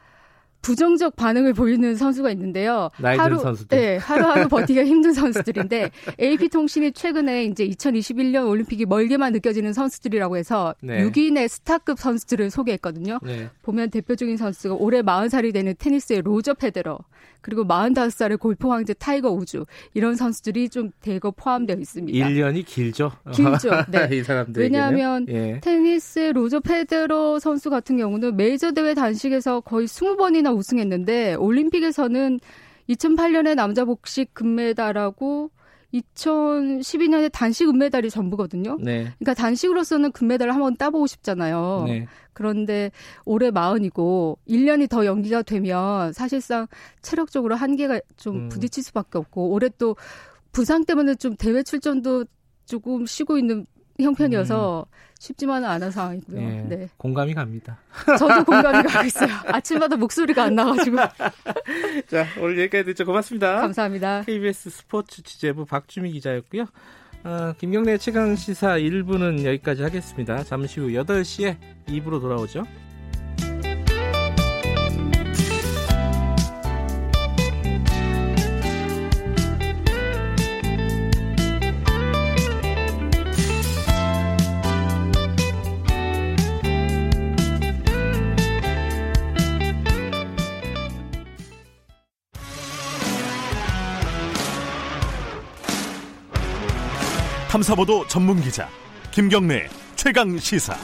부정적 반응을 보이는 선수가 있는데요. 하루 선수들. 네, 하루하루 [LAUGHS] 버티기가 힘든 선수들인데 AP 통신이 최근에 이제 2021년 올림픽이 멀게만 느껴지는 선수들이라고 해서 네. 6인의 스타급 선수들을 소개했거든요. 네. 보면 대표적인 선수가 올해 40살이 되는 테니스의 로저 페데러, 그리고 45살의 골프 황제 타이거 우즈 이런 선수들이 좀 대거 포함되어 있습니다. 1년이 길죠. 길죠. [LAUGHS] 네. 이 사람들 왜냐하면 예. 테니스의 로저 페데러 선수 같은 경우는 메이저 대회 단식에서 거의 20번이나 우승했는데 올림픽에서는 2008년에 남자 복식 금메달하고 2012년에 단식 은메달이 전부거든요. 네. 그러니까 단식으로서는 금메달을 한번 따보고 싶잖아요. 네. 그런데 올해 마흔이고 1년이 더 연기가 되면 사실상 체력적으로 한계가 좀 음. 부딪힐 수밖에 없고 올해 또 부상 때문에 좀 대회 출전도 조금 쉬고 있는 형편이어서 음. 쉽지만은 않은 상황이고요. 네, 네. 공감이 갑니다. [LAUGHS] 저도 공감이 가고 있어요. 아침마다 목소리가 안 나가지고. [LAUGHS] 자, 오늘 여기까지 듣죠. 고맙습니다. 감사합니다. KBS 스포츠 취재부 박주미 기자였고요. 어, 김경래 최강 시사 1부는 여기까지 하겠습니다. 잠시 후 8시에 2부로 돌아오죠. 탐사보도 전문 기자 김경래 최강 시사.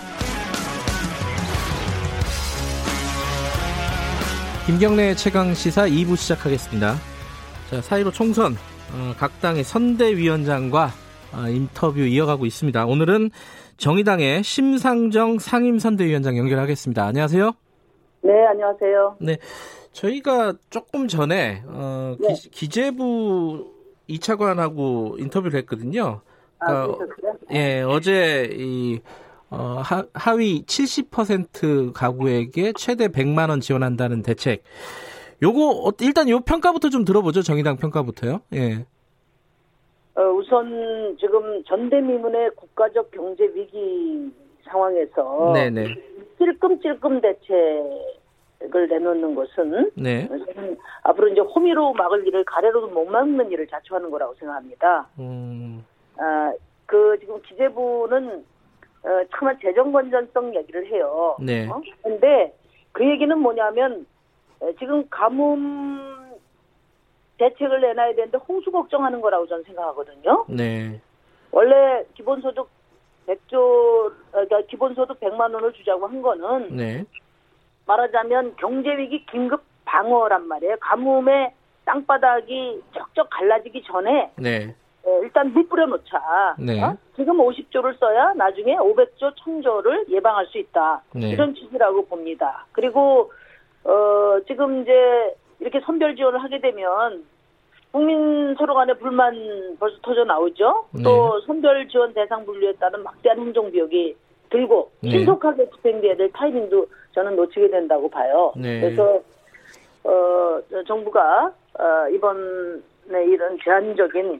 김경래 최강 시사 2부 시작하겠습니다. 자, 사이로 총선 어, 각 당의 선대위원장과 어, 인터뷰 이어가고 있습니다. 오늘은 정의당의 심상정 상임선대위원장 연결하겠습니다. 안녕하세요. 네, 안녕하세요. 네, 저희가 조금 전에 어, 네. 기, 재부 2차관하고 인터뷰를 했거든요. 아, 그러니까, 예, 어제 이 어, 하, 하위 70% 가구에게 최대 100만 원 지원한다는 대책. 요거 어, 일단 요 평가부터 좀 들어보죠. 정의당 평가부터요. 예. 어, 우선 지금 전대미문의 국가적 경제 위기 상황에서 네네. 찔끔찔끔 대책을 내놓는 것은 네. 앞으로 이제 호미로 막을 일을 가래로도 못 막는 일을 자초하는 거라고 생각합니다. 음. 아, 그 지금 기재부는 어, 차마 재정 건전성 얘기를 해요. 네. 어? 근데 그 얘기는 뭐냐면 지금 가뭄 대책을 내놔야 되는데 홍수 걱정하는 거라고 저는 생각하거든요. 네. 원래 기본소득 100조, 그러니까 기본소득 100만 원을 주자고 한 거는 네. 말하자면 경제 위기 긴급 방어란 말이에요. 가뭄에 땅바닥이 쩍쩍 갈라지기 전에 네. 예, 일단 물 뿌려놓자. 네. 어? 지금 50조를 써야 나중에 500조, 1000조를 예방할 수 있다. 네. 이런 취지라고 봅니다. 그리고 어, 지금 이제 이렇게 선별 지원을 하게 되면 국민 서로 간에 불만 벌써 터져 나오죠. 네. 또 선별 지원 대상 분류에 따른 막대한 행정 비용이 들고 네. 신속하게 집행돼야 될 타이밍도 저는 놓치게 된다고 봐요. 네. 그래서 어, 정부가 어, 이번에 이런 제한적인 예,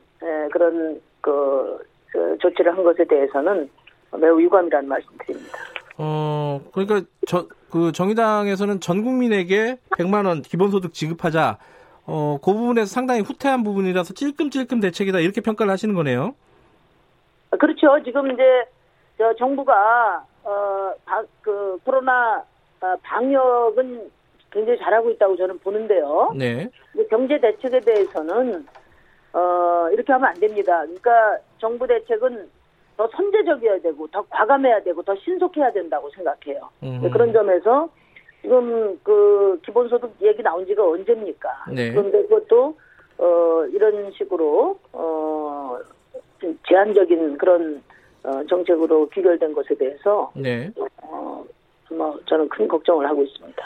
그런 그, 그 조치를 한 것에 대해서는 매우 유감이라는 말씀드립니다. 어, 그러니까 저, 그 정의당에서는 전 국민에게 100만 원 기본소득 지급하자. 어, 그 부분에서 상당히 후퇴한 부분이라서 찔끔찔끔 대책이다 이렇게 평가를 하시는 거네요. 그렇죠. 지금 이제 저 정부가 어, 바, 그 코로나 어, 방역은 굉장히 잘하고 있다고 저는 보는데요. 네. 경제 대책에 대해서는 어, 이렇게 하면 안 됩니다. 그러니까 정부 대책은 더 선제적이어야 되고 더 과감해야 되고 더 신속해야 된다고 생각해요. 음. 그런 점에서 지금 그 기본소득 얘기 나온 지가 언제입니까? 네. 그런데 그것도 어 이런 식으로 어 제한적인 그런 어, 정책으로 귀결된 것에 대해서 네. 어, 뭐 저는 큰 걱정을 하고 있습니다.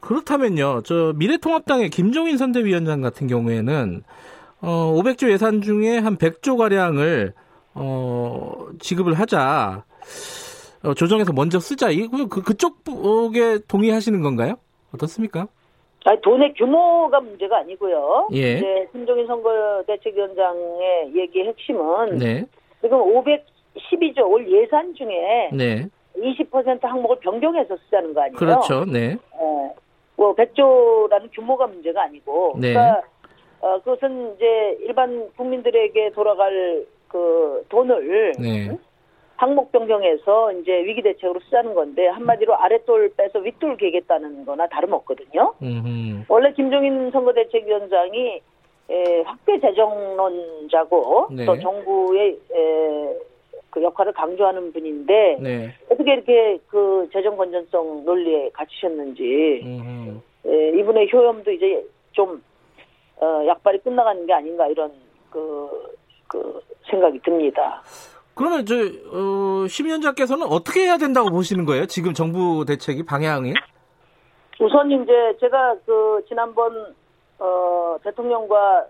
그렇다면요, 저 미래통합당의 김종인 선대위원장 같은 경우에는 어, 500조 예산 중에 한 100조 가량을 어, 지급을 하자. 어, 조정해서 먼저 쓰자. 이거 그, 그쪽에 동의하시는 건가요? 어떻습니까? 아니, 돈의 규모가 문제가 아니고요. 예. 이제 김종인 선거대책위원장의 얘기의 핵심은 네. 지금 512조 올 예산 중에 네. 20% 항목을 변경해서 쓰자는 거 아니에요? 그렇죠. 네. 네. 뭐 100조라는 규모가 문제가 아니고 네. 그러니까 어, 그것은 이제 일반 국민들에게 돌아갈 그 돈을 네. 항목 변경해서 이제 위기 대책으로 쓰자는 건데 한마디로 아랫돌 빼서 윗돌 개겠다는 거나 다름없거든요. 음흠. 원래 김종인 선거대책위원장이 에, 확대 재정론자고 네. 또 정부의 에, 그 역할을 강조하는 분인데 네. 어떻게 이렇게 그 재정 건전성 논리에 갇히셨는지 에, 이분의 효염도 이제 좀 어, 약발이 끝나가는 게 아닌가 이런 그, 그 생각이 듭니다. 그러면 저 어, 심위원장께서는 어떻게 해야 된다고 보시는 거예요? 지금 정부 대책이 방향이? 우선 이제 제가 그 지난번 어, 대통령과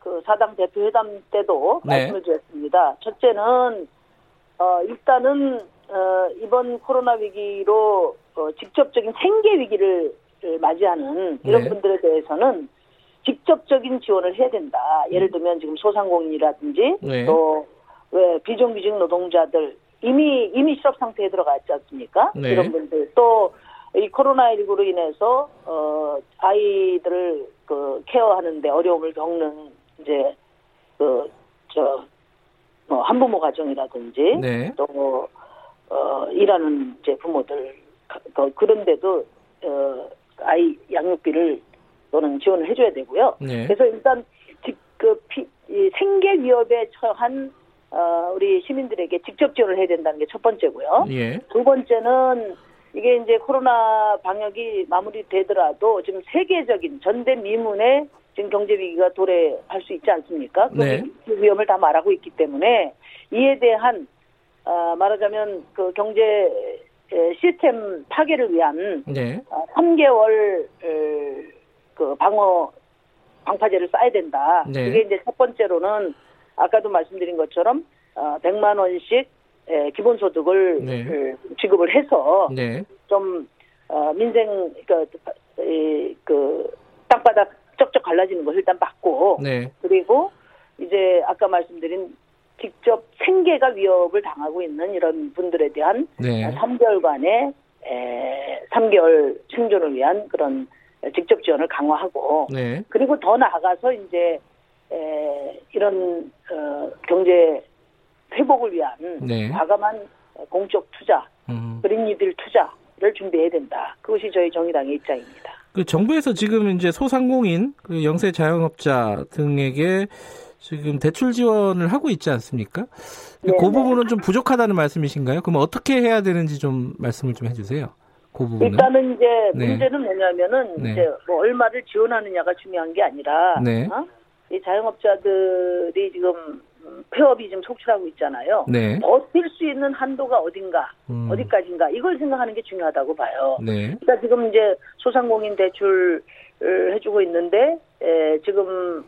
그 사당 대표 회담 때도 네. 말씀을 드렸습니다. 첫째는 어, 일단은 어, 이번 코로나 위기로 어, 직접적인 생계 위기를 맞이하는 이런 네. 분들에 대해서는 직접적인 지원을 해야 된다. 예를 들면 지금 소상공인이라든지 네. 또왜 비정규직 노동자들 이미 이미 실업 상태에 들어가 있지 않습니까? 네. 이런 분들 또 이 코로나19로 인해서 어 아이들을 그 케어하는데 어려움을 겪는 이제 그저 뭐 한부모 가정이라든지 네. 또 어, 일하는 이제 부모들 그, 그런데도 어, 아이 양육비를 또는 지원을 해줘야 되고요. 네. 그래서 일단 그 피, 이 생계 위협에 처한 어, 우리 시민들에게 직접 지원을 해야 된다는 게 첫 번째고요. 예. 두 번째는 이게 이제 코로나 방역이 마무리되더라도 지금 세계적인 전대미문의 지금 경제 위기가 도래할 수 있지 않습니까? 네. 그 위험을 다 말하고 있기 때문에 이에 대한 어, 말하자면 그 경제 시스템 파괴를 위한 네. 3개월 어, 그 방어 방파제를 쌓아야 된다. 네. 그게 이제 첫 번째로는 아까도 말씀드린 것처럼 어, 100만 원씩 에, 기본소득을 네. 그, 지급을 해서 네. 좀 어, 민생 그, 이, 그 땅바닥 쩍쩍 갈라지는 것을 일단 막고 네. 그리고 이제 아까 말씀드린 직접 생계가 위협을 당하고 있는 이런 분들에 대한 네. 3개월간의 에, 3개월 생존을 위한 그런 직접 지원을 강화하고 네. 그리고 더 나아가서 이제 에, 이런 어, 경제 회복을 위한 네. 과감한 공적 투자, 음. 그린니들 투자를 준비해야 된다. 그것이 저희 정의당의 입장입니다. 그 정부에서 지금 이제 소상공인, 그 영세 자영업자 등에게 지금 대출 지원을 하고 있지 않습니까? 네, 그 부분은 좀 부족하다는 말씀이신가요? 그럼 어떻게 해야 되는지 좀 말씀을 좀 해주세요. 그 부분은. 일단은 이제 네. 문제는 뭐냐면은 네. 이제 뭐 얼마를 지원하느냐가 중요한 게 아니라 네. 어? 이 자영업자들이 지금 폐업이 좀 속출하고 있잖아요. 네. 버틸 수 있는 한도가 어딘가, 음. 어디까지인가 이걸 생각하는 게 중요하다고 봐요. 네. 그러니까 지금 이제 소상공인 대출을 해주고 있는데 에, 지금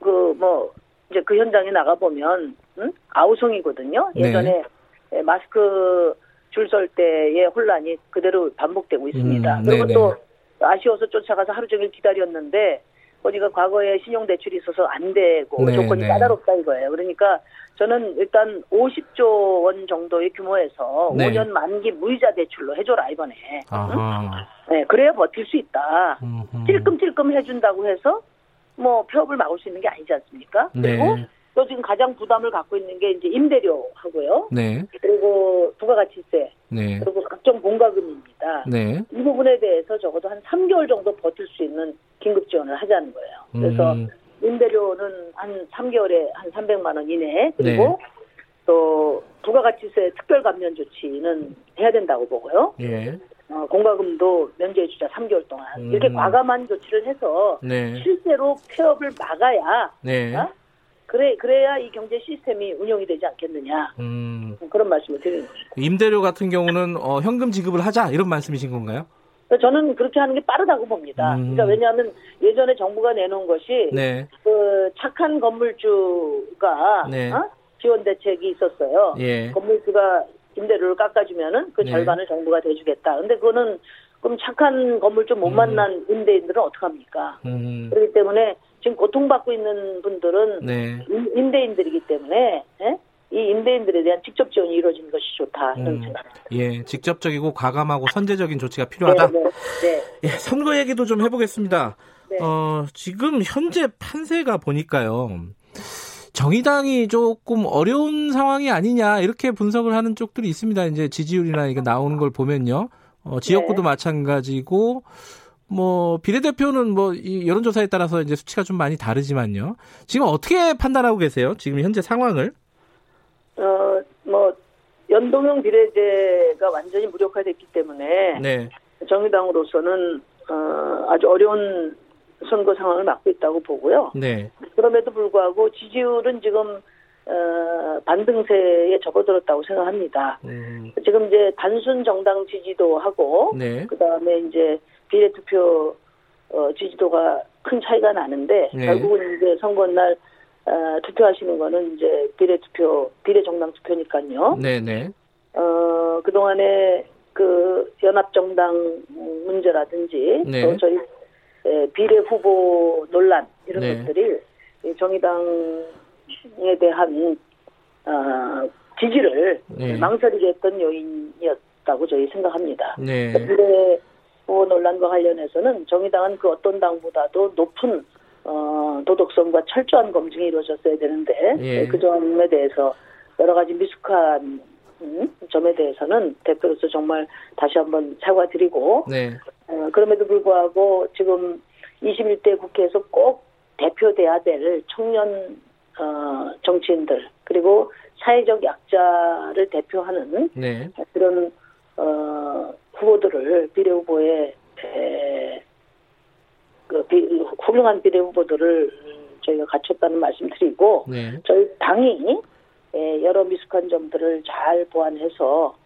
그 뭐 이제 그 현장에 나가 보면 음? 아우성이거든요. 네. 예전에 네. 마스크 줄 설 때의 혼란이 그대로 반복되고 있습니다. 음, 그리고 또 아쉬워서 쫓아가서 하루 종일 기다렸는데 어디가 과거에 신용대출이 있어서 안 되고 네, 조건이 네. 까다롭다 이거예요. 그러니까 저는 일단 50조 원 정도의 규모에서 네. 5년 만기 무이자 대출로 해줘라 이번에. 응? 네, 그래야 버틸 수 있다. 찔끔찔끔 해준다고 해서 뭐 폐업을 막을 수 있는 게 아니지 않습니까? 네. 그리고 또 지금 가장 부담을 갖고 있는 게 이제 임대료 하고요. 네. 그리고 부가가치세. 네. 그리고 각종 공과금입니다. 네. 이 부분에 대해서 적어도 한 3개월 정도 버틸 수 있는 긴급 지원을 하자는 거예요. 그래서 음. 임대료는 한 3개월에 한 300만 원 이내 그리고 네. 또 부가가치세 특별 감면 조치는 해야 된다고 보고요. 예. 어, 공과금도 면제해 주자 3개월 동안 음. 이렇게 과감한 조치를 해서 네. 실제로 폐업을 막아야 네. 어? 그래 그래야 이 경제 시스템이 운영이 되지 않겠느냐 음. 그런 말씀을 드리는 거죠. 임대료 같은 경우는 어, 현금 지급을 하자 이런 말씀이신 건가요? 저는 그렇게 하는 게 빠르다고 봅니다. 음. 그러니까 왜냐하면 예전에 정부가 내놓은 것이 네. 그 착한 건물주가 네. 어? 지원 대책이 있었어요. 예. 건물주가 임대료를 깎아주면은 그 네. 절반을 정부가 대주겠다. 근데 그거는 그럼 착한 건물주 못 음. 만난 임대인들은 어떡합니까? 음. 그렇기 때문에 지금 고통받고 있는 분들은 네. 임- 임대인들이기 때문에 예? 이 임대인들에 대한 직접 지원이 이루어지는 것이 좋다 이런 음. 생각. 예, 직접적이고 과감하고 선제적인 조치가 필요하다. 네, 네, 네. 예, 선거 얘기도 좀 해보겠습니다. 네. 어, 지금 현재 판세가 보니까요. 정의당이 조금 어려운 상황이 아니냐 이렇게 분석을 하는 쪽들이 있습니다. 이제 지지율이나 이게 나오는 걸 보면요. 어, 지역구도 네. 마찬가지고 뭐 비례대표는 뭐 이 여론조사에 따라서 이제 수치가 좀 많이 다르지만요. 지금 어떻게 판단하고 계세요? 지금 현재 상황을? 어, 뭐 연동형 비례제가 완전히 무력화됐기 때문에 네. 정의당으로서는 어, 아주 어려운 선거 상황을 맞고 있다고 보고요. 네. 그럼에도 불구하고 지지율은 지금 어, 반등세에 접어들었다고 생각합니다. 음, 지금 이제 단순 정당 지지도 하고 네. 그 다음에 이제 비례투표 어, 지지도가 큰 차이가 나는데 네. 결국은 이제 선거 날 어, 투표하시는 거는 이제 비례투표 비례정당 투표니까요. 네, 네. 어, 그동안에 그 연합정당 문제라든지 네. 또 저희 에, 비례 후보 논란 이런 네. 것들이 이 정의당에 대한 어, 지지를 네. 망설이게 했던 요인이었다고 저희 생각합니다. 네. 비례 후보 논란과 관련해서는 정의당은 그 어떤 당보다도 높은 어, 도덕성과 철저한 검증이 이루어졌어야 되는데 예. 그 점에 대해서 여러 가지 미숙한 음, 점에 대해서는 대표로서 정말 다시 한번 사과드리고 네. 어, 그럼에도 불구하고 지금 21대 국회에서 꼭 대표돼야 될 청년 어, 정치인들 그리고 사회적 약자를 대표하는 네. 그런 어, 후보들을 비례 후보에 에, 그 비, 훌륭한 비례 후보들을 저희가 갖췄다는 말씀드리고 네. 저희 당이 에, 여러 미숙한 점들을 잘 보완해서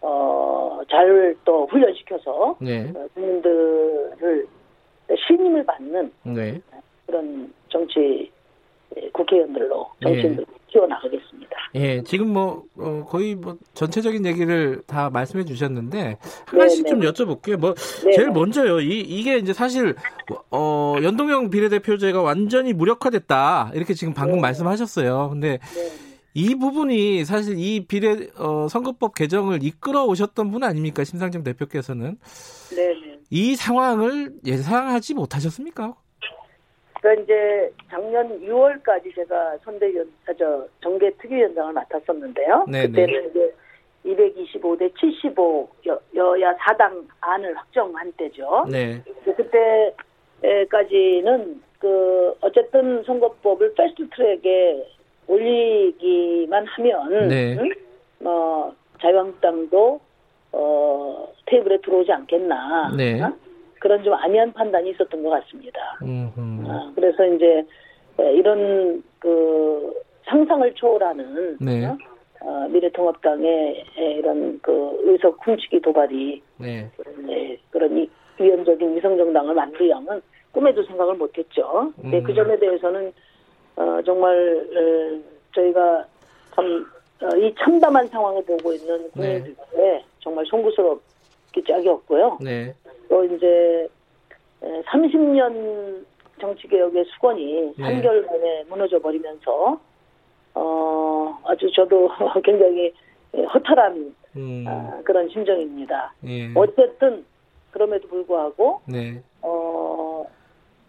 어, 잘 또 훈련시켜서 네. 어, 국민들을 신임을 받는 네. 그런 정치 에, 국회의원들로 네. 정치인들 키워나가겠습니다. 예, 지금 뭐 어, 거의 뭐 전체적인 얘기를 다 말씀해 주셨는데 하나씩 네, 좀 네. 여쭤볼게요. 뭐 네, 제일 네. 먼저요. 이 이게 이제 사실 어 연동형 비례대표제가 완전히 무력화됐다 이렇게 지금 방금 네. 말씀하셨어요. 근데 네. 이 부분이 사실 이 비례 어, 선거법 개정을 이끌어 오셨던 분 아닙니까 심상정 대표께서는 네, 네. 이 상황을 예상하지 못하셨습니까? 그러니까 이제 작년 6월까지 제가 선대위원, 아, 저 정계 특위위원장을 맡았었는데요. 네, 그때는 이제 225대 75 여, 여야 4당 안을 확정한 때죠. 네, 그때까지는 그 어쨌든 선거법을 패스트트랙에 올리기만 하면 네. 응? 어, 자유한국당도 어, 테이블에 들어오지 않겠나 네. 어? 그런 좀 아니한 판단이 있었던 것 같습니다. 음, 음. 어, 그래서 이제 에, 이런 그 상상을 초월하는 네. 어? 어, 미래통합당의 에, 이런 그 의석 훔치기 도발이 네, 네, 그런 이, 위헌적인 위성정당을 만들려면 꿈에도 생각을 못했죠. 음. 그 점에 대해서는 어, 정말 에, 저희가 참 어, 이 참담한 상황을 보고 있는 국민들께 정말 송구스럽기 짝이었고요. 네, 또 이제 에, 30년 정치개혁의 수건이 네. 3개월 만에 무너져 버리면서 어, 아주 저도 [LAUGHS] 굉장히 허탈한 음, 아, 그런 심정입니다. 예, 어쨌든 그럼에도 불구하고 네, 어,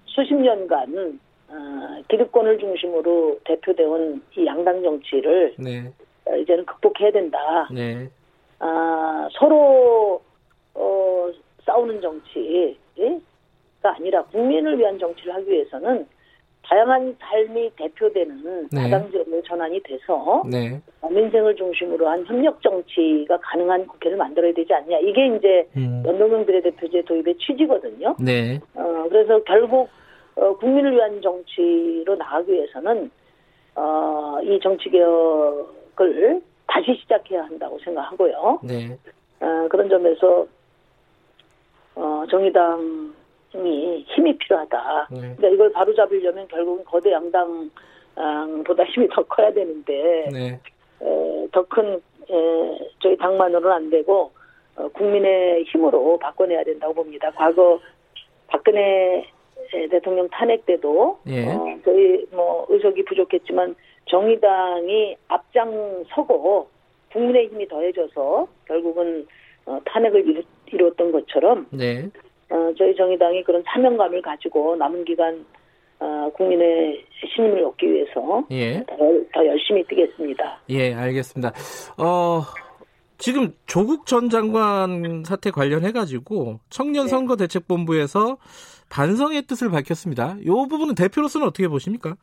수십 년간 어, 기득권을 중심으로 대표되온 이 양당 정치를 네, 어, 이제는 극복해야 된다. 네, 아, 서로 어, 싸우는 정치가 아니라 국민을 위한 정치를 하기 위해서는 다양한 삶이 대표되는 네. 다당제로 전환이 돼서 네. 민생을 중심으로 한 협력 정치가 가능한 국회를 만들어야 되지 않냐. 이게 이제 음. 연동형 비례대표제 도입의 취지거든요. 네. 어, 그래서 결국 어, 국민을 위한 정치로 나가기 위해서는 어, 이 정치 개혁을 다시 시작해야 한다고 생각하고요. 네. 어, 그런 점에서 어, 정의당이 힘이 필요하다. 네. 그러니까 이걸 바로 잡으려면 결국은 거대 양당보다 힘이 더 커야 되는데 네. 더큰 저희 당만으로는 안 되고 어, 국민의 힘으로 바꿔내야 된다고 봅니다. 과거 박근혜 대통령 탄핵 때도 예. 어, 저희 뭐 의석이 부족했지만 정의당이 앞장서고 국민의 힘이 더해져서 결국은 어, 탄핵을 이루, 이루었던 것처럼 네. 어, 저희 정의당이 그런 사명감을 가지고 남은 기간 어, 국민의 신임을 얻기 위해서 예. 더, 더, 열심히 뛰겠습니다. 예, 알겠습니다. 어, 지금 조국 전 장관 사태 관련해 가지고 청년 네. 선거 대책본부에서 반성의 뜻을 밝혔습니다. 이 부분은 대표로서는 어떻게 보십니까?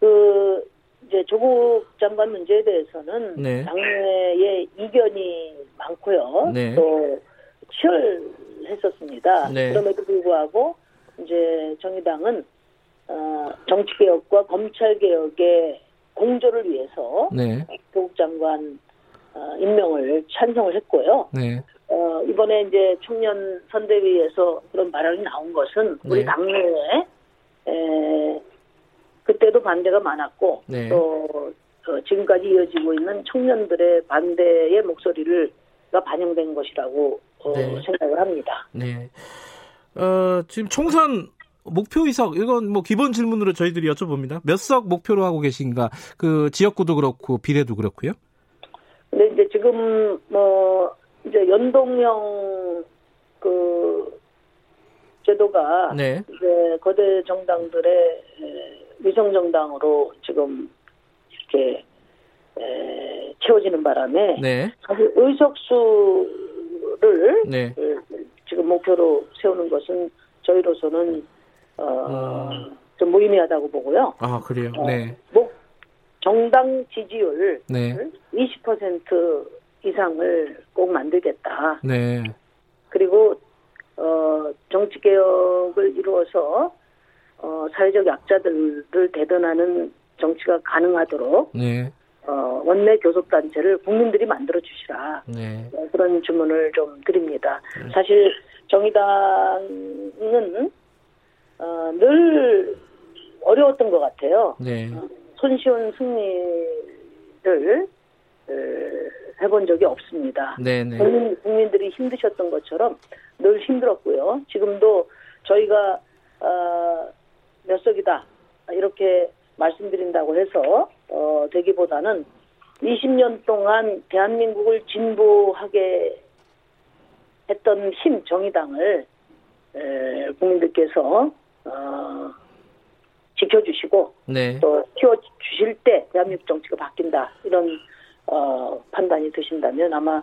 그 이제 조국 장관 문제에 대해서는 네. 당내에 이견이 많고요. 네. 또 치열했었습니다. 네. 그럼에도 불구하고 이제 정의당은 어, 정치 개혁과 검찰 개혁의 공조를 위해서 네. 조국 장관 어, 임명을 찬성을 했고요. 네. 어, 이번에 이제 청년 선대위에서 그런 발언이 나온 것은 우리 네. 당내에 에, 그때도 반대가 많았고 네. 또 어, 지금까지 이어지고 있는 청년들의 반대의 목소리를 가 반영된 것이라고 어, 네. 생각을 합니다. 네. 어, 지금 총선 목표 의석 이건 뭐 기본 질문으로 저희들이 여쭤봅니다. 몇 석 목표로 하고 계신가? 그 지역구도 그렇고 비례도 그렇고요. 근데 이제 지금 뭐 이제 연동형 그 제도가 네. 이제 거대 정당들의 위성 정당으로 지금 이렇게 에, 채워지는 바람에 네. 사실 의석수를 네. 그, 지금 목표로 세우는 것은 저희로서는 어, 음. 좀 무의미하다고 보고요. 아 그래요. 어, 네. 목 정당 지지율 네. 20% 이상을 꼭 만들겠다. 네. 그리고 어, 정치 개혁을 이루어서 어, 사회적 약자들을 대변하는 정치가 가능하도록 네. 어, 원내 교섭단체를 국민들이 만들어 주시라 네. 어, 그런 주문을 좀 드립니다. 네. 사실 정의당은 어, 늘 어려웠던 것 같아요. 네. 어, 손쉬운 승리를 어, 해본 적이 없습니다. 네, 네. 국민, 국민들이 힘드셨던 것처럼 늘 힘들었고요. 지금도 저희가 어, 몇 석이다 이렇게 말씀드린다고 해서 어, 되기보다는 20년 동안 대한민국을 진보하게 했던 힘 정의당을 에, 국민들께서 어, 지켜주시고 네. 또 키워주실 때 대한민국 정치가 바뀐다 이런 어, 판단이 드신다면 아마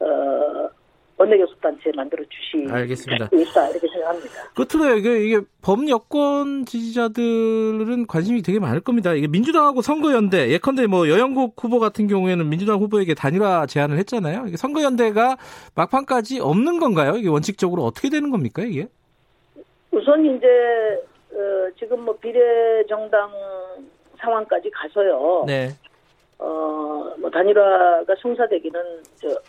어, 원내교섭단체 만들어 주시 알겠습니다. 있다 이렇게 생각합니다. 끝으로 이게, 이게 범여권 지지자들은 관심이 되게 많을 겁니다. 이게 민주당하고 선거연대 예컨대 뭐 여영국 후보 같은 경우에는 민주당 후보에게 단일화 제안을 했잖아요. 이게 선거연대가 막판까지 없는 건가요? 이게 원칙적으로 어떻게 되는 겁니까 이게? 우선 이제 어, 지금 뭐 비례 정당 상황까지 가서요. 네. 어, 뭐 단일화가 성사되기는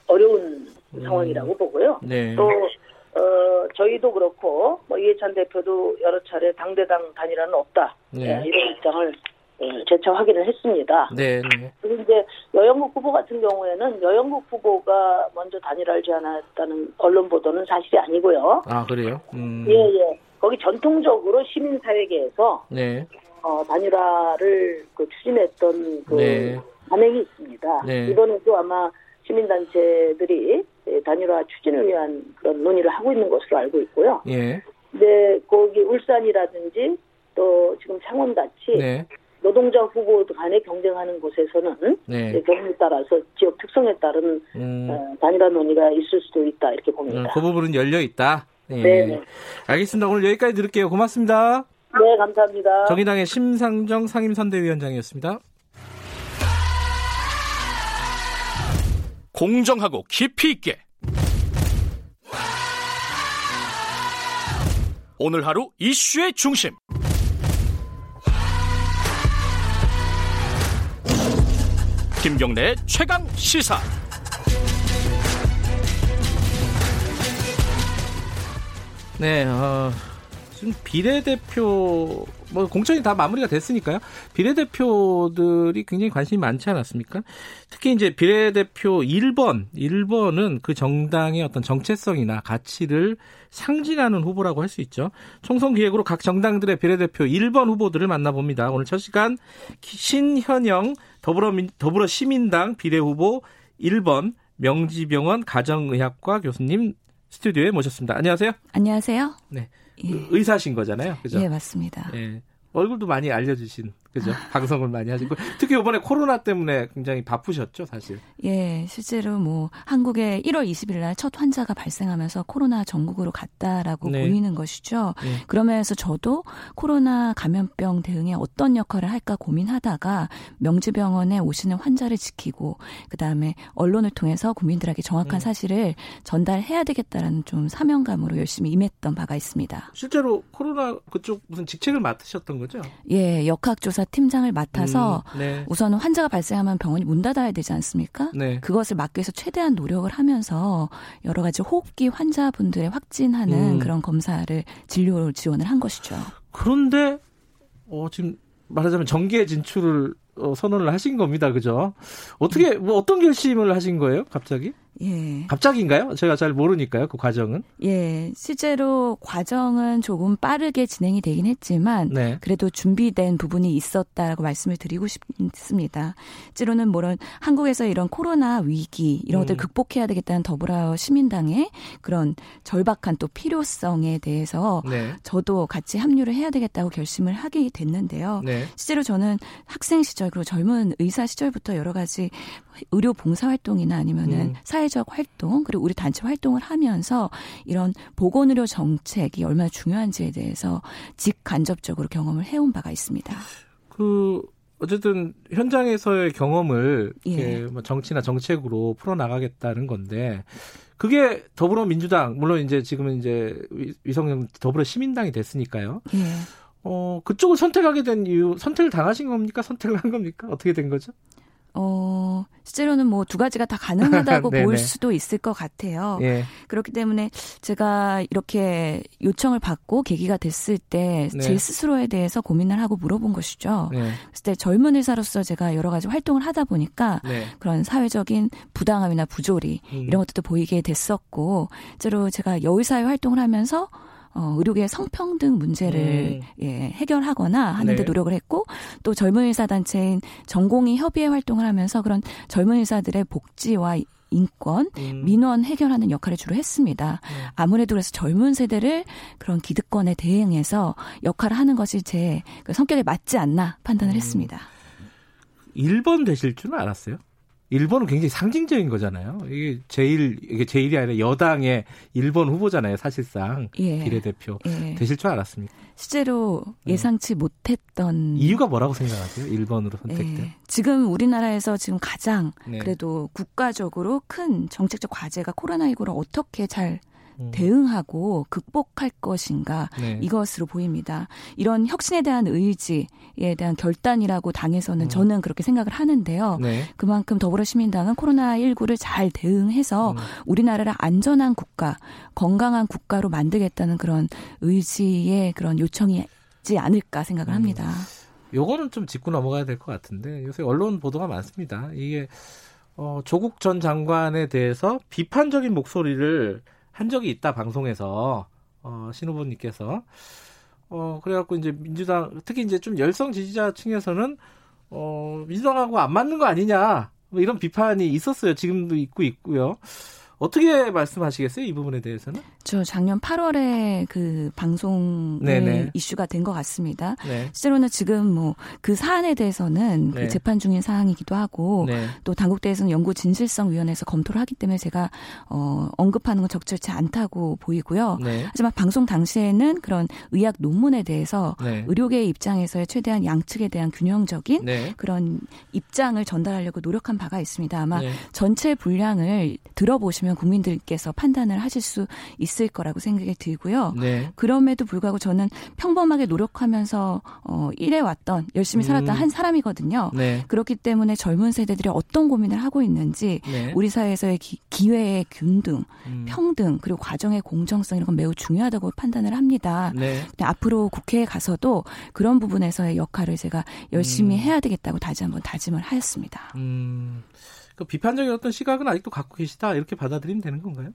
어려운 음. 상황이라고 보고요. 네. 또 어, 저희도 그렇고 뭐 이해찬 대표도 여러 차례 당대당 단일화는 없다 네. 네, 이런 입장을 예, 재차 확인을 했습니다. 네, 네. 그리고 이제 여영국 후보 같은 경우에는 여영국 후보가 먼저 단일화를 제안했다는 언론 보도는 사실이 아니고요. 아 그래요? 음. 예, 예. 거기 전통적으로 시민사회계에서 네. 어, 단일화를 그 추진했던 그 네. 반응이 있습니다. 네. 이번에도 아마 시민단체들이 단일화 추진을 위한 그런 논의를 하고 있는 것으로 알고 있고요. 예. 근데 거기 울산이라든지 또 지금 창원 같이 네. 노동자 후보 간에 경쟁하는 곳에서는 네. 경우에 따라서 지역 특성에 따른 음. 어, 단일화 논의가 있을 수도 있다 이렇게 봅니다. 음, 그 부분은 열려 있다. 네. 네. 알겠습니다. 오늘 여기까지 들을게요. 고맙습니다. 네, 감사합니다. 정의당의 심상정 상임선대위원장이었습니다. 공정하고 깊이 있게. 오늘 하루 이슈의 중심. 김경래 최강 시사. 네, 어, 지금 비례대표 뭐 공천이 다 마무리가 됐으니까요. 비례대표들이 굉장히 관심이 많지 않았습니까? 특히 이제 비례대표 1번, 1번은 그 정당의 어떤 정체성이나 가치를 상징하는 후보라고 할 수 있죠. 총선 기획으로 각 정당들의 비례대표 1번 후보들을 만나봅니다. 오늘 첫 시간 신현영 더불어민, 더불어 시민당 비례 후보 1번 명지병원 가정의학과 교수님 스튜디오에 모셨습니다. 안녕하세요. 안녕하세요. 네. 예. 의사신 거잖아요. 그죠? 예, 맞습니다. 예. 얼굴도 많이 알려주신 그죠? [LAUGHS] 방송을 많이 하시고 특히 이번에 코로나 때문에 굉장히 바쁘셨죠, 사실. 예, 실제로 뭐 한국에 1월 20일 날 첫 환자가 발생하면서 코로나 전국으로 갔다라고 네. 보이는 것이죠. 네. 그러면서 저도 코로나 감염병 대응에 어떤 역할을 할까 고민하다가 명지병원에 오시는 환자를 지키고 그다음에 언론을 통해서 국민들에게 정확한 네. 사실을 전달해야 되겠다라는 좀 사명감으로 열심히 임했던 바가 있습니다. 실제로 코로나 그쪽 무슨 직책을 맡으셨던 거죠? 예, 역학조사 의사 팀장을 맡아서 음, 네. 우선 환자가 발생하면 병원이 문 닫아야 되지 않습니까? 네. 그것을 막기 위해서 최대한 노력을 하면서 여러 가지 호흡기 환자분들의 확진하는 음. 그런 검사를 진료 지원을 한 것이죠. 그런데 어, 지금 말하자면 정계 진출을 어, 선언을 하신 겁니다. 그죠? 어떻게 뭐 어떤 결심을 하신 거예요? 갑자기? 예. 갑자기인가요? 제가 잘 모르니까요. 그 과정은. 예. 실제로 과정은 조금 빠르게 진행이 되긴 했지만 네. 그래도 준비된 부분이 있었다라고 말씀을 드리고 싶습니다. 실제로는 물론 한국에서 이런 코로나 위기 이런 음. 것들 극복해야 되겠다는 더불어 시민당의 그런 절박한 또 필요성에 대해서 네. 저도 같이 합류를 해야 되겠다고 결심을 하게 됐는데요. 네. 실제로 저는 학생 시절 그리고 젊은 의사 시절부터 여러 가지 의료 봉사 활동이나 아니면은 음. 사회 적 활동 그리고 우리 단체 활동을 하면서 이런 보건의료 정책이 얼마나 중요한지에 대해서 직간접적으로 경험을 해온 바가 있습니다. 그 어쨌든 현장에서의 경험을 예. 뭐 정치나 정책으로 풀어 나가겠다는 건데 그게 더불어민주당 물론 이제 지금은 이제 위성영 더불어 시민당이 됐으니까요. 예. 어 그쪽을 선택하게 된 이유 선택을 당하신 겁니까? 선택을 한 겁니까? 어떻게 된 거죠? 어, 실제로는 뭐 두 가지가 다 가능하다고 [LAUGHS] 볼 수도 있을 것 같아요. 예. 그렇기 때문에 제가 이렇게 요청을 받고 계기가 됐을 때제 네. 스스로에 대해서 고민을 하고 물어본 것이죠. 네. 그때 젊은 의사로서 제가 여러 가지 활동을 하다 보니까 네. 그런 사회적인 부당함이나 부조리 음. 이런 것들도 보이게 됐었고, 실제로 제가 여의사회 활동을 하면서 어, 의료계 성평등 문제를 음. 예, 해결하거나 하는데 네. 노력을 했고 또 젊은 의사 단체인 전공의 협의회 활동을 하면서 그런 젊은 의사들의 복지와 인권, 음. 민원 해결하는 역할을 주로 했습니다. 음. 아무래도 그래서 젊은 세대를 그런 기득권에 대응해서 역할을 하는 것이 제그 성격에 맞지 않나 판단을 음. 했습니다. 1번 되실 줄은 알았어요? 일본은 굉장히 상징적인 거잖아요. 이게 제일 이게 제일이 아니라 여당의 일본 후보잖아요. 사실상 예. 비례대표 예. 되실 줄 알았습니까? 실제로 네. 예상치 네. 못했던 이유가 뭐라고 생각하세요? 일본으로 선택된? 예. 지금 우리나라에서 지금 가장 네. 그래도 국가적으로 큰 정책적 과제가 코로나19를 어떻게 잘 음. 대응하고 극복할 것인가 네. 이것으로 보입니다. 이런 혁신에 대한 의지에 대한 결단이라고 당에서는 음. 저는 그렇게 생각을 하는데요. 네. 그만큼 더불어시민당은 코로나19를 잘 대응해서 음. 우리나라를 안전한 국가, 건강한 국가로 만들겠다는 그런 의지의 그런 요청이지 않을까 생각을 음. 합니다. 요거는 좀 짚고 넘어가야 될 것 같은데 요새 언론 보도가 많습니다. 이게 어, 조국 전 장관에 대해서 비판적인 목소리를 한 적이 있다 방송에서 어, 신 후보님께서 어 그래갖고 이제 민주당 특히 이제 좀 열성 지지자층에서는 어 민주당하고 안 맞는 거 아니냐 뭐 이런 비판이 있었어요. 지금도 있고 있고요. 어떻게 말씀하시겠어요? 이 부분에 대해서는? 저 작년 8월에 그 방송 이슈가 된 것 같습니다. 네. 실제로는 지금 뭐 그 사안에 대해서는 그 네. 그 재판 중인 사항이기도 하고 네. 또 당국대에서는 연구 진실성 위원회에서 검토를 하기 때문에 제가 어, 언급하는 건 적절치 않다고 보이고요. 네. 하지만 방송 당시에는 그런 의학 논문에 대해서 네. 의료계의 입장에서의 최대한 양측에 대한 균형적인 네. 그런 입장을 전달하려고 노력한 바가 있습니다. 아마 전체 분량을 들어보시면 국민들께서 판단을 하실 수 있을 거라고 생각이 들고요. 네. 그럼에도 불구하고 저는 평범하게 노력하면서 어, 일해왔던 열심히 살았던 음. 한 사람이거든요. 네. 그렇기 때문에 젊은 세대들이 어떤 고민을 하고 있는지 네. 우리 사회에서의 기, 회의 균등, 음. 평등 그리고 과정의 공정성 이런 건 매우 중요하다고 판단을 합니다. 네. 앞으로 국회에 가서도 그런 부분에서의 역할을 제가 열심히 음. 해야 되겠다고 다시 한번 다짐을 하였습니다. 음. 그 비판적인 어떤 시각은 아직도 갖고 계시다 이렇게 받아들이면 되는 건가요?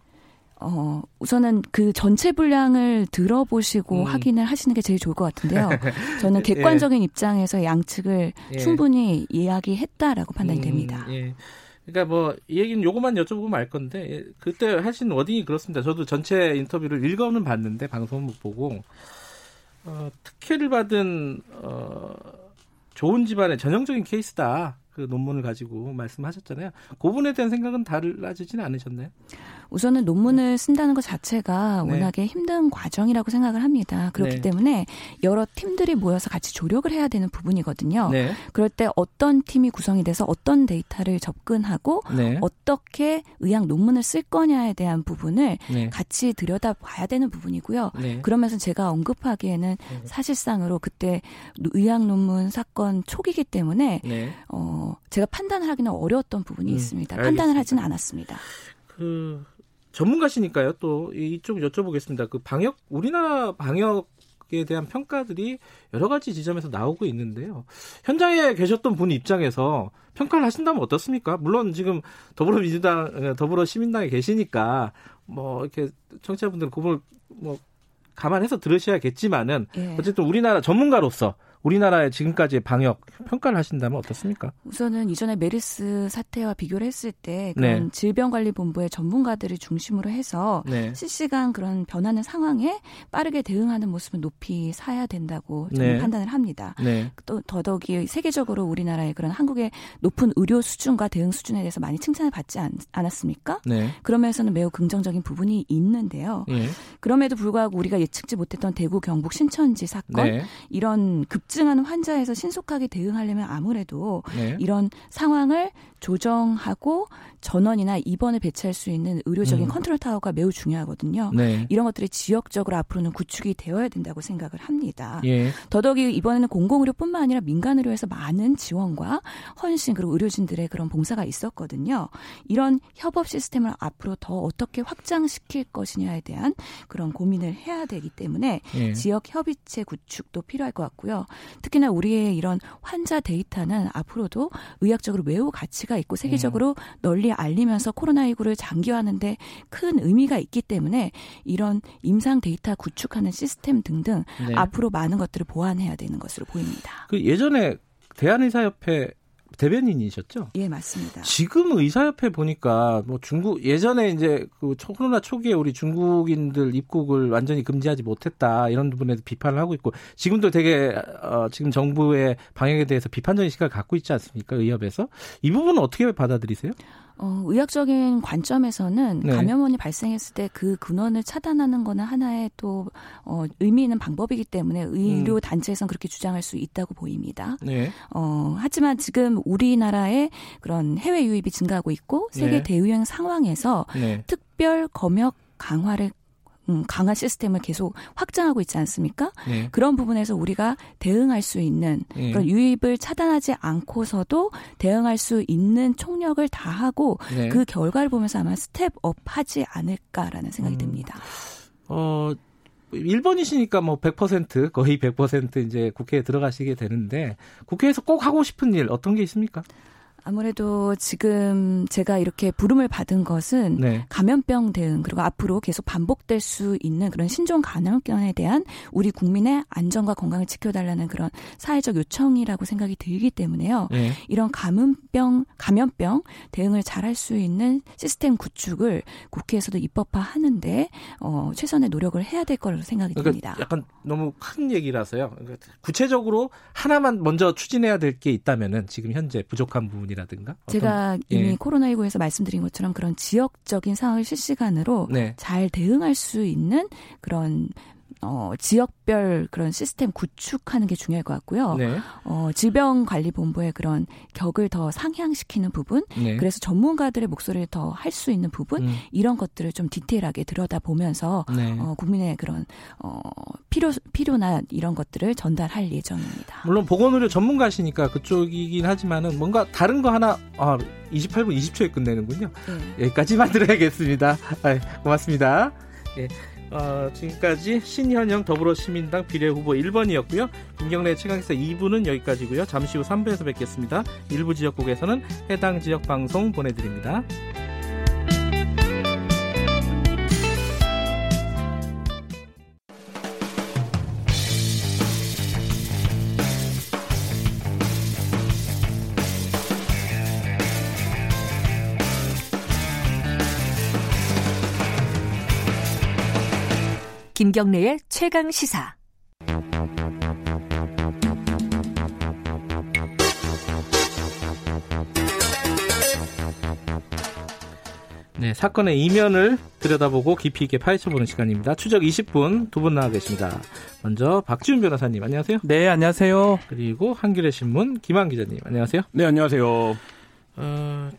어, 우선은 그 전체 분량을 들어보시고 음. 확인을 하시는 게 제일 좋을 것 같은데요. [LAUGHS] 저는 예. 객관적인 예. 입장에서 양측을 예. 충분히 이야기했다라고 판단이 음, 됩니다. 예. 그러니까 뭐 이 얘기는 요것만 여쭤보고 말 건데 예, 그때 하신 워딩이 그렇습니다. 저도 전체 인터뷰를 읽어는 봤는데 방송은 못 보고 어, 특혜를 받은 어, 좋은 집안의 전형적인 케이스다. 그 논문을 가지고 말씀하셨잖아요. 그 부분에 대한 생각은 달라지지는 않으셨나요? 우선은 논문을 쓴다는 것 자체가 네. 워낙에 힘든 과정이라고 생각을 합니다. 그렇기 네. 때문에 여러 팀들이 모여서 같이 조력을 해야 되는 부분이거든요. 네. 그럴 때 어떤 팀이 구성이 돼서 어떤 데이터를 접근하고 네. 어떻게 의학 논문을 쓸 거냐에 대한 부분을 네. 같이 들여다봐야 되는 부분이고요. 네. 그러면서 제가 언급하기에는 사실상으로 그때 의학 논문 사건 초기이기 때문에 어, 제가 판단을 하기는 어려웠던 부분이 음, 있습니다. 알겠습니다. 판단을 하지는 않았습니다. 그 전문가시니까요. 또 이쪽 여쭤보겠습니다. 그 방역 우리나라 방역 에 대한 평가들이 여러 가지 지점에서 나오고 있는데요. 현장에 계셨던 분 입장에서 평가를 하신다면 어떻습니까? 물론 지금 더불어민주당, 더불어 시민당에 계시니까 뭐 이렇게 청취자분들은 그걸 뭐 감안해서 들으셔야겠지만은 예. 어쨌든 우리나라 전문가로서 우리나라의 지금까지의 방역 평가를 하신다면 어떻습니까? 우선은 이전에 메르스 사태와 비교를 했을 때 그런 네. 질병관리본부의 전문가들을 중심으로 해서 네. 실시간 그런 변하는 상황에 빠르게 대응하는 모습을 높이 사야 된다고 저는 네. 판단을 합니다. 네. 또 더더욱이 세계적으로 우리나라의 그런 한국의 높은 의료 수준과 대응 수준에 대해서 많이 칭찬을 받지 않, 았습니까 네. 그러면서는 매우 긍정적인 부분이 있는데요. 예. 그럼에도 불구하고 우리가 예측지 못했던 대구 경북 신천지 사건 네. 이런 급 급증하는 환자에서 신속하게 대응하려면 아무래도 네. 이런 상황을 조정하고 전원이나 입원을 배치할 수 있는 의료적인 음. 컨트롤 타워가 매우 중요하거든요. 네. 이런 것들이 지역적으로 앞으로는 구축이 되어야 된다고 생각을 합니다. 예. 더더욱이 이번에는 공공의료뿐만 아니라 민간의료에서 많은 지원과 헌신 그리고 의료진들의 그런 봉사가 있었거든요. 이런 협업 시스템을 앞으로 더 어떻게 확장시킬 것이냐에 대한 그런 고민을 해야 되기 때문에 예. 지역 협의체 구축도 필요할 것 같고요. 특히나 우리의 이런 환자 데이터는 앞으로도 의학적으로 매우 가치가 있고 세계적으로 음. 널리 알리면서 코로나19를 장기화하는데 큰 의미가 있기 때문에 이런 임상 데이터 구축하는 시스템 등등 네. 앞으로 많은 것들을 보완해야 되는 것으로 보입니다. 그 예전에 대한의사협회 대변인이셨죠? 예, 맞습니다. 지금 의사협회 보니까 뭐 중국 예전에 이제 그 코로나 초기에 우리 중국인들 입국을 완전히 금지하지 못했다 이런 부분에도 비판을 하고 있고 지금도 되게 어, 지금 정부의 방역에 대해서 비판적인 시각을 갖고 있지 않습니까? 의협에서 이 부분은 어떻게 받아들이세요? 어, 의학적인 관점에서는 네. 감염원이 발생했을 때 그 근원을 차단하는 거는 하나의 또 어, 의미 있는 방법이기 때문에 의료 음. 단체에서는 그렇게 주장할 수 있다고 보입니다. 네. 어, 하지만 지금 우리나라의 그런 해외 유입이 증가하고 있고 세계 네. 대유행 상황에서 네. 특별 검역 강화를 음, 강한 시스템을 계속 확장하고 있지 않습니까? 네. 그런 부분에서 우리가 대응할 수 있는 네. 그런 유입을 차단하지 않고서도 대응할 수 있는 총력을 다하고 네. 그 결과를 보면서 아마 step up 하지 않을까라는 생각이 음. 듭니다. 어, 1번이시니까 뭐 100% 거의 100% 이제 국회에 들어가시게 되는데 국회에서 꼭 하고 싶은 일 어떤 게 있습니까? 아무래도 지금 제가 이렇게 부름을 받은 것은 네. 감염병 대응 그리고 앞으로 계속 반복될 수 있는 그런 신종 감염병에 대한 우리 국민의 안전과 건강을 지켜달라는 그런 사회적 요청이라고 생각이 들기 때문에요. 네. 이런 감염병 감염병 대응을 잘할 수 있는 시스템 구축을 국회에서도 입법화하는데 어, 최선의 노력을 해야 될 거라고 생각이 그러니까 듭니다. 약간 너무 큰 얘기라서요. 그러니까 구체적으로 하나만 먼저 추진해야 될 게 있다면은 지금 현재 부족한 부분이 부분이라든가 제가 이미 예. 코로나19에서 말씀드린 것처럼 그런 지역적인 상황을 실시간으로 네. 잘 대응할 수 있는 그런 어, 지역별 그런 시스템 구축하는 게 중요할 것 같고요. 네. 어, 질병관리본부의 그런 격을 더 상향시키는 부분, 네. 그래서 전문가들의 목소리를 더 할 수 있는 부분, 음. 이런 것들을 좀 디테일하게 들여다보면서 네. 어, 국민의 그런 어, 필요 필요나 이런 것들을 전달할 예정입니다. 물론 보건의료 전문가시니까 그쪽이긴 하지만은 뭔가 다른 거 하나 아, 28분 20초에 끝내는군요. 네. 여기까지만 [LAUGHS] 들어야겠습니다. 아, 고맙습니다. 예. 어, 지금까지 신현영 더불어시민당 비례후보 1번이었고요. 김경래 최강기사 2부는 여기까지고요. 잠시 후 3부에서 뵙겠습니다. 일부 지역국에서는 해당 지역 방송 보내드립니다. 김경래의 최강 시사. 네, 사건의 이면을 들여다보고 깊이 있게 파헤쳐보는 시간입니다. 추적 20분 두 분 나와 계십니다. 먼저 박지훈 변호사님 안녕하세요. 네, 안녕하세요. 그리고 한겨레 신문 김한 기자님 안녕하세요. 네, 안녕하세요. 어,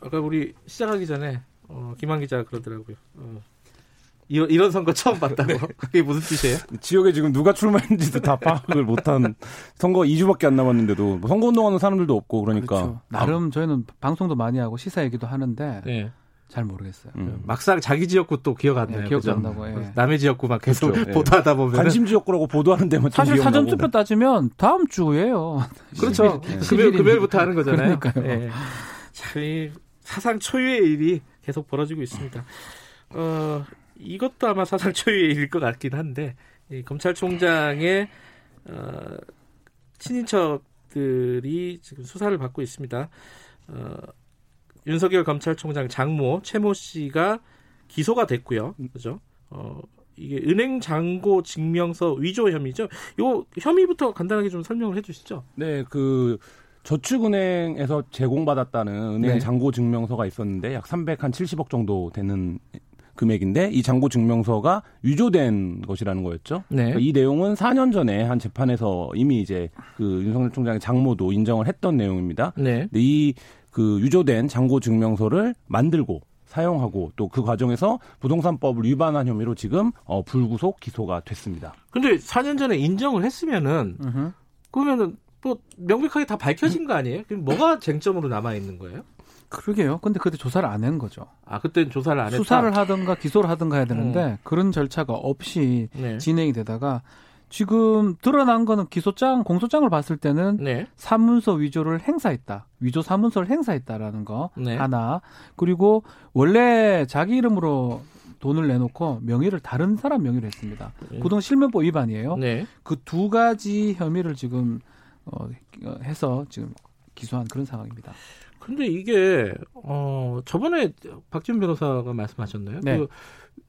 아까 우리 시작하기 전에 어, 김한 기자가 그러더라고요. 어, 이런, 이런 선거 처음 봤다고. 네. 그게 무슨 뜻이에요? 지역에 지금 누가 출마했는지도 다 파악을 못한 선거 2주밖에 안 남았는데도 뭐 선거 운동하는 사람들도 없고 그러니까. 그렇죠. 나름 저희는 방송도 많이 하고 시사 얘기도 하는데 네. 잘 모르겠어요. 음. 막상 자기 지역구 또 기억 안 나요. 네, 기억도 안 나고. 예. 남의 지역구 막 계속 그렇죠. 보도하다 보면 관심 지역구라고 보도하는 데만 사실 사전 투표 따지면 다음 주예요. [LAUGHS] 그렇죠. [LAUGHS] 금요일 금요일부터 하는 거잖아요. 그러니까요. 예. 참 사상 초유의 일이 계속 벌어지고 있습니다. 어, 이것도 아마 사상 초유의 일일 것 같긴 한데 이 검찰총장의 어, 친인척들이 지금 수사를 받고 있습니다. 어, 윤석열 검찰총장 장모 최모 씨가 기소가 됐고요. 그죠? 어, 이게 은행 잔고 증명서 위조 혐의죠. 요 혐의부터 간단하게 좀 설명을 해주시죠. 네, 그 저축은행에서 제공받았다는 은행 네. 잔고 증명서가 있었는데 약 370억 정도 되는 금액인데 이 잔고 증명서가 위조된 것이라는 거였죠. 네. 그러니까 이 내용은 4년 전에 한 재판에서 이미 이제 그 윤석열 총장의 장모도 인정을 했던 내용입니다. 네. 이그 유조된 잔고 증명서를 만들고 사용하고 또 그 과정에서 부동산법을 위반한 혐의로 지금 어, 불구속 기소가 됐습니다. 근데 4년 전에 인정을 했으면은 으흠. 그러면은 또 명백하게 다 밝혀진 거 아니에요? 그럼 뭐가 쟁점으로 남아 있는 거예요? 그러게요. 근데 그때 조사를 안 한 거죠. 아, 그때는 조사를 안 했다. 수사를 하든가 기소를 하든가 해야 되는데 음. 그런 절차가 없이 네. 진행이 되다가 지금 드러난 거는 기소장, 공소장을 봤을 때는 네. 사문서 위조를 행사했다. 위조 사문서를 행사했다라는 거 네. 하나. 그리고 원래 자기 이름으로 돈을 내놓고 명의를 다른 사람 명의로 했습니다. 네. 부동 실명법 위반이에요. 네. 그두 가지 혐의를 지금 어, 해서 지금 기소한 그런 상황입니다. 근데 이게 어 저번에 박지훈 변호사가 말씀하셨나요? 네. 그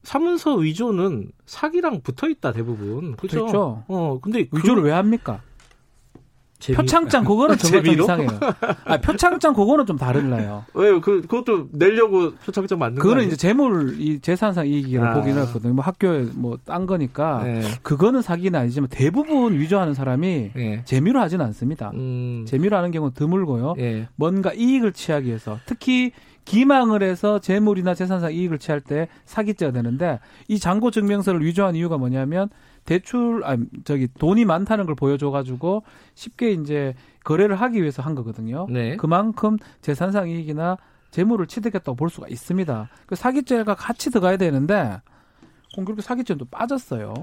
사문서 위조는 사기랑 붙어 있다 대부분. 그렇죠. 어 근데 위조를 그... 왜 합니까? 재미... 표창장 그거는 정말 좀 이상해요. 아, 표창장 그거는 좀 다르나요? 왜요? 그 그것도 내려고 표창장 만든 거 그거는 이제 재물 이 재산상 이익이라고 아. 보긴 했거든요. 뭐 학교에 뭐 딴 거니까 네. 그거는 사기는 아니지만 대부분 위조하는 사람이 네. 재미로 하지는 않습니다. 음. 재미로 하는 경우는 드물고요. 네. 뭔가 이익을 취하기 위해서 특히 기망을 해서 재물이나 재산상 이익을 취할 때 사기죄가 되는데 이 잔고 증명서를 위조한 이유가 뭐냐면 대출 아 저기 돈이 많다는 걸 보여줘 가지고 쉽게 이제 거래를 하기 위해서 한 거거든요. 네. 그만큼 재산상 이익이나 재물을 취득했다고 볼 수가 있습니다. 그 사기죄가 같이 들어가야 되는데 공교롭게 사기죄도 빠졌어요.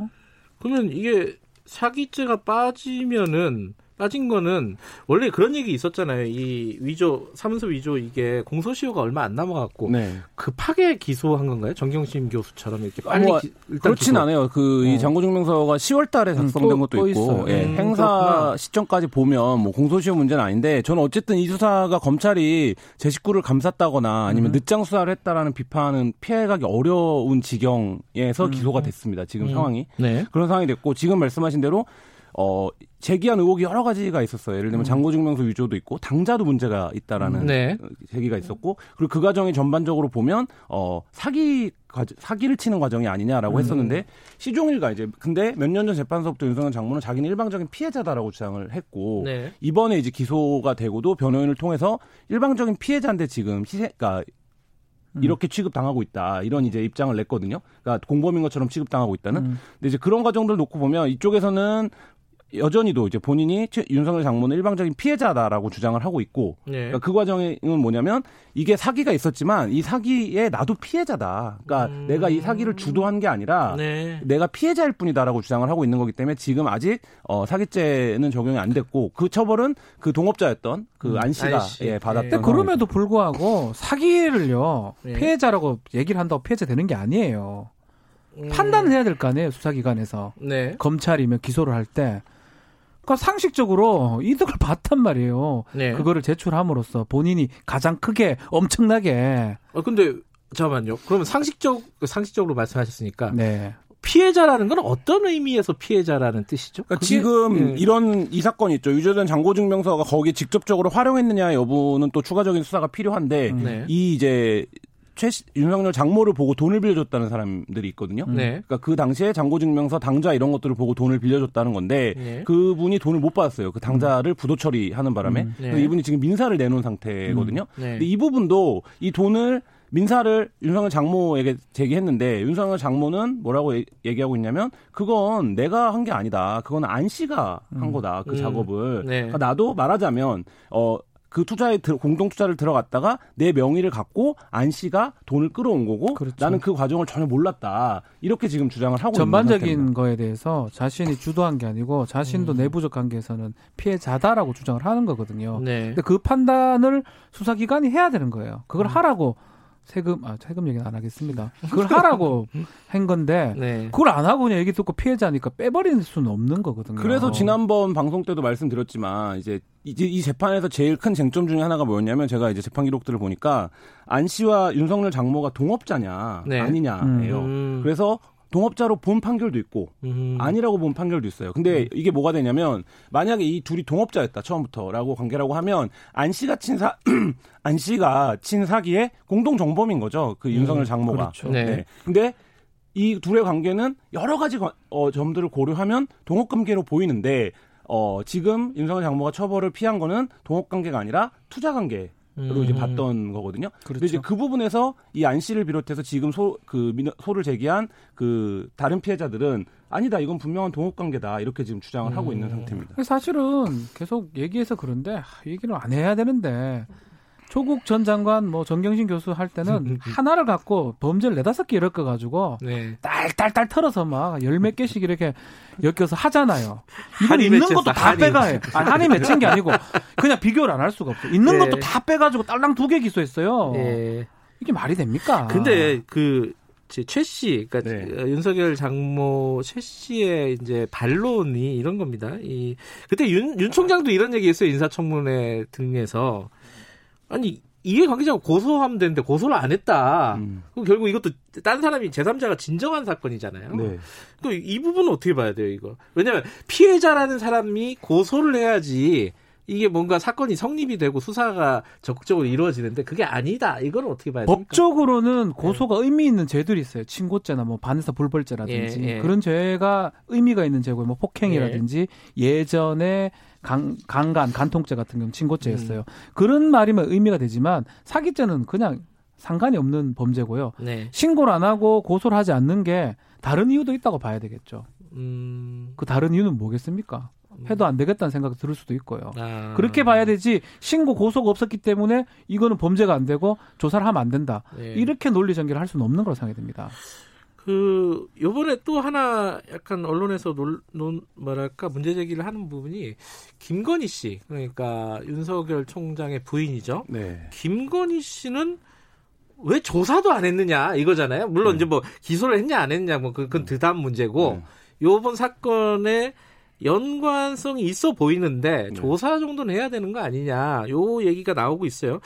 그러면 이게 사기죄가 빠지면은 빠진 거는 원래 그런 얘기 있었잖아요. 이 위조 사문서 위조 이게 공소시효가 얼마 안 남아갖고 네. 급하게 기소한 건가요? 정경심 교수처럼 이렇게 빨리 뭐, 기, 일단 그렇진 기소. 않아요. 그이 어. 장고증명서가 10월달에 음, 작성된 음, 것도 있고 예, 음, 행사 그렇구나. 시점까지 보면 뭐 공소시효 문제는 아닌데 저는 어쨌든 이 수사가 검찰이 제 식구를 감쌌다거나 아니면 음. 늦장 수사를 했다라는 비판은 피해가기 어려운 지경에서 음. 기소가 됐습니다. 지금 음. 상황이 네. 그런 상황이 됐고 지금 말씀하신 대로 어, 제기한 의혹이 여러 가지가 있었어요. 예를 들면 음. 장고증명서 위조도 있고 당자도 문제가 있다라는 네. 제기가 있었고 그리고 그 과정이 전반적으로 보면 어 사기 사기를 치는 과정이 아니냐라고 음. 했었는데 시종일가 이제 근데 몇 년 전 재판서부터 윤석열 장모는 자기는 일방적인 피해자다라고 주장을 했고 네. 이번에 이제 기소가 되고도 변호인을 통해서 일방적인 피해자인데 지금 희세 그러니까 음. 이렇게 취급당하고 있다. 이런 이제 입장을 냈거든요. 그러니까 공범인 것처럼 취급당하고 있다는. 음. 근데 이제 그런 과정들 놓고 보면 이쪽에서는 여전히도 이제 본인이 윤석열 장모는 일방적인 피해자다라고 주장을 하고 있고 네. 그러니까 그 과정은 뭐냐면 이게 사기가 있었지만 이 사기에 나도 피해자다. 그러니까 음... 내가 이 사기를 주도한 게 아니라 네. 내가 피해자일 뿐이다라고 주장을 하고 있는 거기 때문에 지금 아직 어, 사기죄는 적용이 안 됐고 그 처벌은 그 동업자였던 그안 음, 씨가 씨. 예, 받았던. 네. 그럼에도 불구하고 사기를요 네. 피해자라고 얘기를 한다고 피해자 되는 게 아니에요. 음... 판단을 해야 될 거 아니에요 수사기관에서 네. 검찰이면 기소를 할때 상식적으로 이득을 봤단 말이에요. 네. 그거를 제출함으로써 본인이 가장 크게 엄청나게. 아 근데 잠깐만요. 그러면 상식적 상식적으로 말씀하셨으니까 네. 피해자라는 건 어떤 의미에서 피해자라는 뜻이죠? 그러니까 지금 네. 이런 이 사건이 있죠. 유죄된 장고증명서가 거기에 직접적으로 활용했느냐 여부는 또 추가적인 수사가 필요한데 네. 이 이제 최 윤석열 장모를 보고 돈을 빌려줬다는 사람들이 있거든요. 네. 그러니까 그 당시에 장고증명서 당좌 이런 것들을 보고 돈을 빌려줬다는 건데 네. 그분이 돈을 못 받았어요. 그 당좌를 음. 부도 처리하는 바람에 음. 네. 이분이 지금 민사를 내놓은 상태거든요. 음. 네. 근데 이 부분도 이 돈을 민사를 윤석열 장모에게 제기했는데 윤석열 장모는 뭐라고 얘기하고 있냐면 그건 내가 한 게 아니다. 그건 안 씨가 한 음. 거다. 그 음. 작업을. 네. 그러니까 나도 말하자면 어 그 투자에 공동 투자를 들어갔다가 내 명의를 갖고 안 씨가 돈을 끌어온 거고 그렇죠. 나는 그 과정을 전혀 몰랐다 이렇게 지금 주장을 하고 전반적인 거에 대해서 자신이 주도한 게 아니고 자신도 음. 내부적 관계에서는 피해자다라고 주장을 하는 거거든요. 네. 근데 그 판단을 수사기관이 해야 되는 거예요. 그걸 음. 하라고 세금 아 세금 얘기는 안 하겠습니다. 그걸 하라고 [LAUGHS] 한 건데 네. 그걸 안 하고 그냥 얘기 듣고 피해자니까 빼버리는 수는 없는 거거든요. 그래서 지난번 방송 때도 말씀드렸지만 이제 이제 이 재판에서 제일 큰 쟁점 중에 하나가 뭐였냐면 제가 이제 재판 기록들을 보니까 안 씨와 윤석열 장모가 동업자냐 네. 아니냐예요. 음. 그래서 동업자로 본 판결도 있고 음. 아니라고 본 판결도 있어요. 근데 음. 이게 뭐가 되냐면 만약에 이 둘이 동업자였다 처음부터라고 관계라고 하면 안 씨가 친사 [CLEARS THROAT] 안 씨가 친 사기의 공동 정범인 거죠. 그 음. 윤석열 장모가. 그렇죠. 네. 네. 근데 이 둘의 관계는 여러 가지 어, 점들을 고려하면 동업 관계로 보이는데 어, 지금 윤석열 장모가 처벌을 피한 거는 동업 관계가 아니라 투자 관계 로 이제 음. 봤던 거거든요. 그렇죠. 근데 이제 그 부분에서 이 안 씨를 비롯해서 지금 소 그 소를 제기한 그 다른 피해자들은 아니다 이건 분명한 동업 관계다 이렇게 지금 주장을 음. 하고 있는 음. 상태입니다. 사실은 계속 얘기해서 그런데 얘기를 안 해야 되는데 조국 전 장관 뭐 정경심 교수 할 때는 [LAUGHS] 하나를 갖고 범죄를 네다섯 개 이렇게 가지고 네. 딸딸딸 털어서 막 열 몇 개씩 이렇게 엮여서 하잖아요. 이건 있는 것도 다 빼가요. 아니, 한이 맺힌 게 아니고 그냥 비교를 안 할 수가 없어. 있는 네. 것도 다 빼가지고 딸랑 두 개 기소했어요. 네. 이게 말이 됩니까? 근데 그 최 씨, 그러니까 네. 윤석열 장모 최 씨의 이제 반론이 이런 겁니다. 이 그때 윤, 윤 총장도 이런 얘기했어요 인사청문회 등에서 아니 이해관계자가 고소하면 되는데 고소를 안 했다. 음. 그럼 결국 이것도 딴 사람이 제3자가 진정한 사건이잖아요. 네. 그이 부분은 어떻게 봐야 돼요, 이거? 왜냐하면 피해자라는 사람이 고소를 해야지 이게 뭔가 사건이 성립이 되고 수사가 적극적으로 이루어지는데 그게 아니다. 이걸 어떻게 봐야 됩니까? 법적으로는 고소가 네. 의미 있는 죄들이 있어요. 친고죄나 뭐 반사 불벌죄라든지 예, 예. 그런 죄가 의미가 있는 죄고 뭐 폭행이라든지 예. 전에 강, 강간, 간통죄 같은 경우는 친고죄였어요. 음. 그런 말이면 의미가 되지만 사기죄는 그냥 상관이 없는 범죄고요. 네. 신고를 안 하고 고소를 하지 않는 게 다른 이유도 있다고 봐야 되겠죠. 음... 그 다른 이유는 뭐겠습니까? 해도 안 되겠다는 생각이 들을 수도 있고요. 아... 그렇게 봐야 되지 신고 고소가 없었기 때문에 이거는 범죄가 안 되고 조사를 하면 안 된다. 네. 이렇게 논리 전개를 할 수는 없는 거라고 생각이 듭니다. 그 요번에 또 하나 약간 언론에서 논, 논 뭐랄까 문제 제기를 하는 부분이 김건희 씨 그러니까 윤석열 총장의 부인이죠. 네. 김건희 씨는 왜 조사도 안 했느냐 이거잖아요. 물론 네. 이제 뭐 기소를 했냐 안 했냐 뭐 그건 드담 문제고 네. 요번 사건에 연관성이 있어 보이는데 네. 조사 정도는 해야 되는 거 아니냐 요 얘기가 나오고 있어요.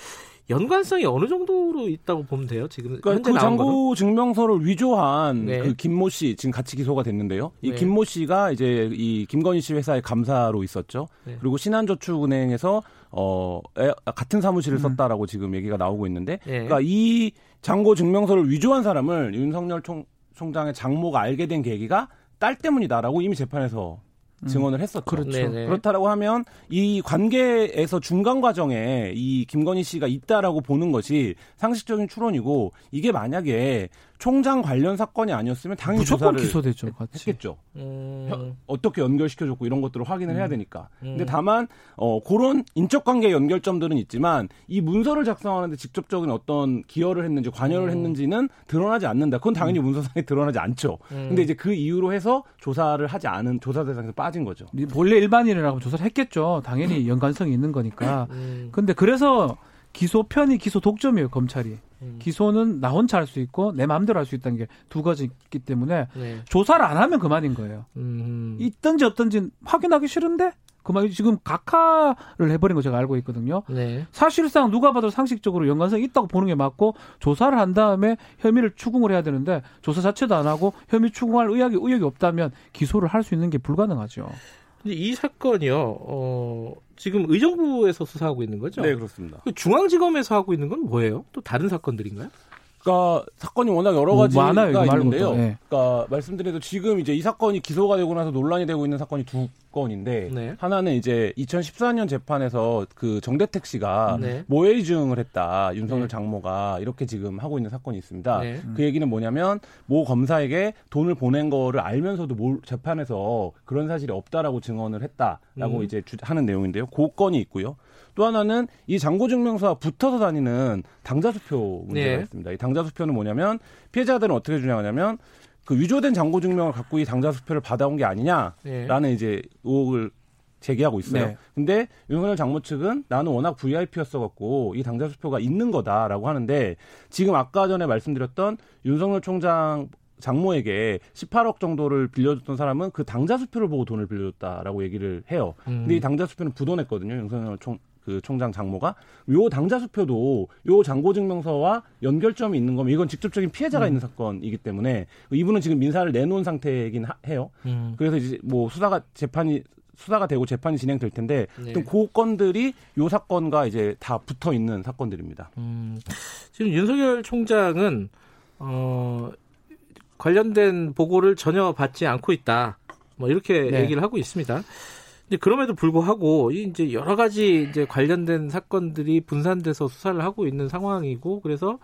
연관성이 어느 정도로 있다고 보면 돼요? 지금 그러니까 그 장고 증명서를 위조한 네. 그 김모 씨 지금 같이 기소가 됐는데요. 이 네. 김모 씨가 이제 이 김건희 씨 회사의 감사로 있었죠. 네. 그리고 신한저축은행에서 어 같은 사무실을 음. 썼다라고 지금 얘기가 나오고 있는데, 네. 그러니까 이 장고 증명서를 위조한 사람을 윤석열 총, 총장의 장모가 알게 된 계기가 딸 때문이다라고 이미 재판에서 음. 증언을 했었죠. 그렇죠. 네네. 그렇다라고 하면 이 관계에서 중간 과정에 이 김건희 씨가 있다라고 보는 것이 상식적인 추론이고 이게 만약에 총장 관련 사건이 아니었으면 당연히 무조건 기소되죠. 했겠죠. 음... 어떻게 연결시켜줬고 이런 것들을 확인을 음... 해야 되니까. 음... 근데 다만 어 그런 인적 관계 연결점들은 있지만 이 문서를 작성하는데 직접적인 어떤 기여를 했는지 관여를 음... 했는지는 드러나지 않는다. 그건 당연히 음. 문서상에 [LAUGHS] 드러나지 않죠. 음. 근데 이제 그 이유로 해서 조사를 하지 않은 조사 대상에서 빠진 거죠. 본래 일반인이라고 조사를 했겠죠. 당연히 연관성이 있는 거니까. 근데 그래서 기소 편이 기소 독점이에요 검찰이. 음. 기소는 나 혼자 할 수 있고 내 마음대로 할 수 있다는 게 두 가지 있기 때문에 네. 조사를 안 하면 그만인 거예요. 음. 있든지 없든지 확인하기 싫은데 그만 지금 각하를 해버린 거 제가 알고 있거든요. 네. 사실상 누가 봐도 상식적으로 연관성이 있다고 보는 게 맞고 조사를 한 다음에 혐의를 추궁을 해야 되는데 조사 자체도 안 하고 혐의 추궁할 의혹이 의혹이 없다면 기소를 할 수 있는 게 불가능하죠. 근데 이 사건이요, 어, 지금 의정부에서 수사하고 있는 거죠? 네, 그렇습니다. 그 중앙지검에서 하고 있는 건 뭐예요? 또 다른 사건들인가요? 그러니까 사건이 워낙 여러 뭐 가지가 많아요, 있는데요. 네. 그러니까 말씀드려도 지금 이제 이 사건이 기소가 되고 나서 논란이 되고 있는 사건이 두 건인데 네. 하나는 이제 2014년 재판에서 그 정대택 씨가 네. 모해이중을 했다 윤석열 네. 장모가 이렇게 지금 하고 있는 사건이 있습니다. 네. 그 얘기는 뭐냐면 모 검사에게 돈을 보낸 거를 알면서도 모, 재판에서 그런 사실이 없다라고 증언을 했다라고 음. 이제 주, 하는 내용인데요. 그 건이 있고요. 또 하나는 이 장고증명서와 붙어서 다니는 당자수표 문제가 네. 있습니다. 이 당자수표는 뭐냐면 피해자들은 어떻게 주장하냐면 그 위조된 장고증명을 갖고 이 당자수표를 받아온 게 아니냐라는 네. 이제 의혹을 제기하고 있어요. 네. 근데 윤석열 장모 측은 나는 워낙 VIP였어 갖고 이 당자 수표가 있는 거다라고 하는데 지금 아까 전에 말씀드렸던 윤석열 총장 장모에게 18억 정도를 빌려줬던 사람은 그 당자 수표를 보고 돈을 빌려줬다라고 얘기를 해요. 음. 근데 이 당자 수표는 부도냈거든요. 윤석열 총, 그 총장 장모가 요 당자 수표도 요 장고 증명서와 연결점이 있는 거면 이건 직접적인 피해자가 음. 있는 사건이기 때문에 이분은 지금 민사를 내놓은 상태이긴 하, 해요. 음. 그래서 이제 뭐 수사가 재판이 수사가 되고 재판이 진행될 텐데 네. 그 건들이 요 사건과 이제 다 붙어 있는 사건들입니다. 음. 지금 윤석열 총장은 어 관련된 보고를 전혀 받지 않고 있다. 뭐 이렇게 네. 얘기를 하고 있습니다. 근데 그럼에도 불구하고 이제 여러 가지 이제 관련된 사건들이 분산돼서 수사를 하고 있는 상황이고 그래서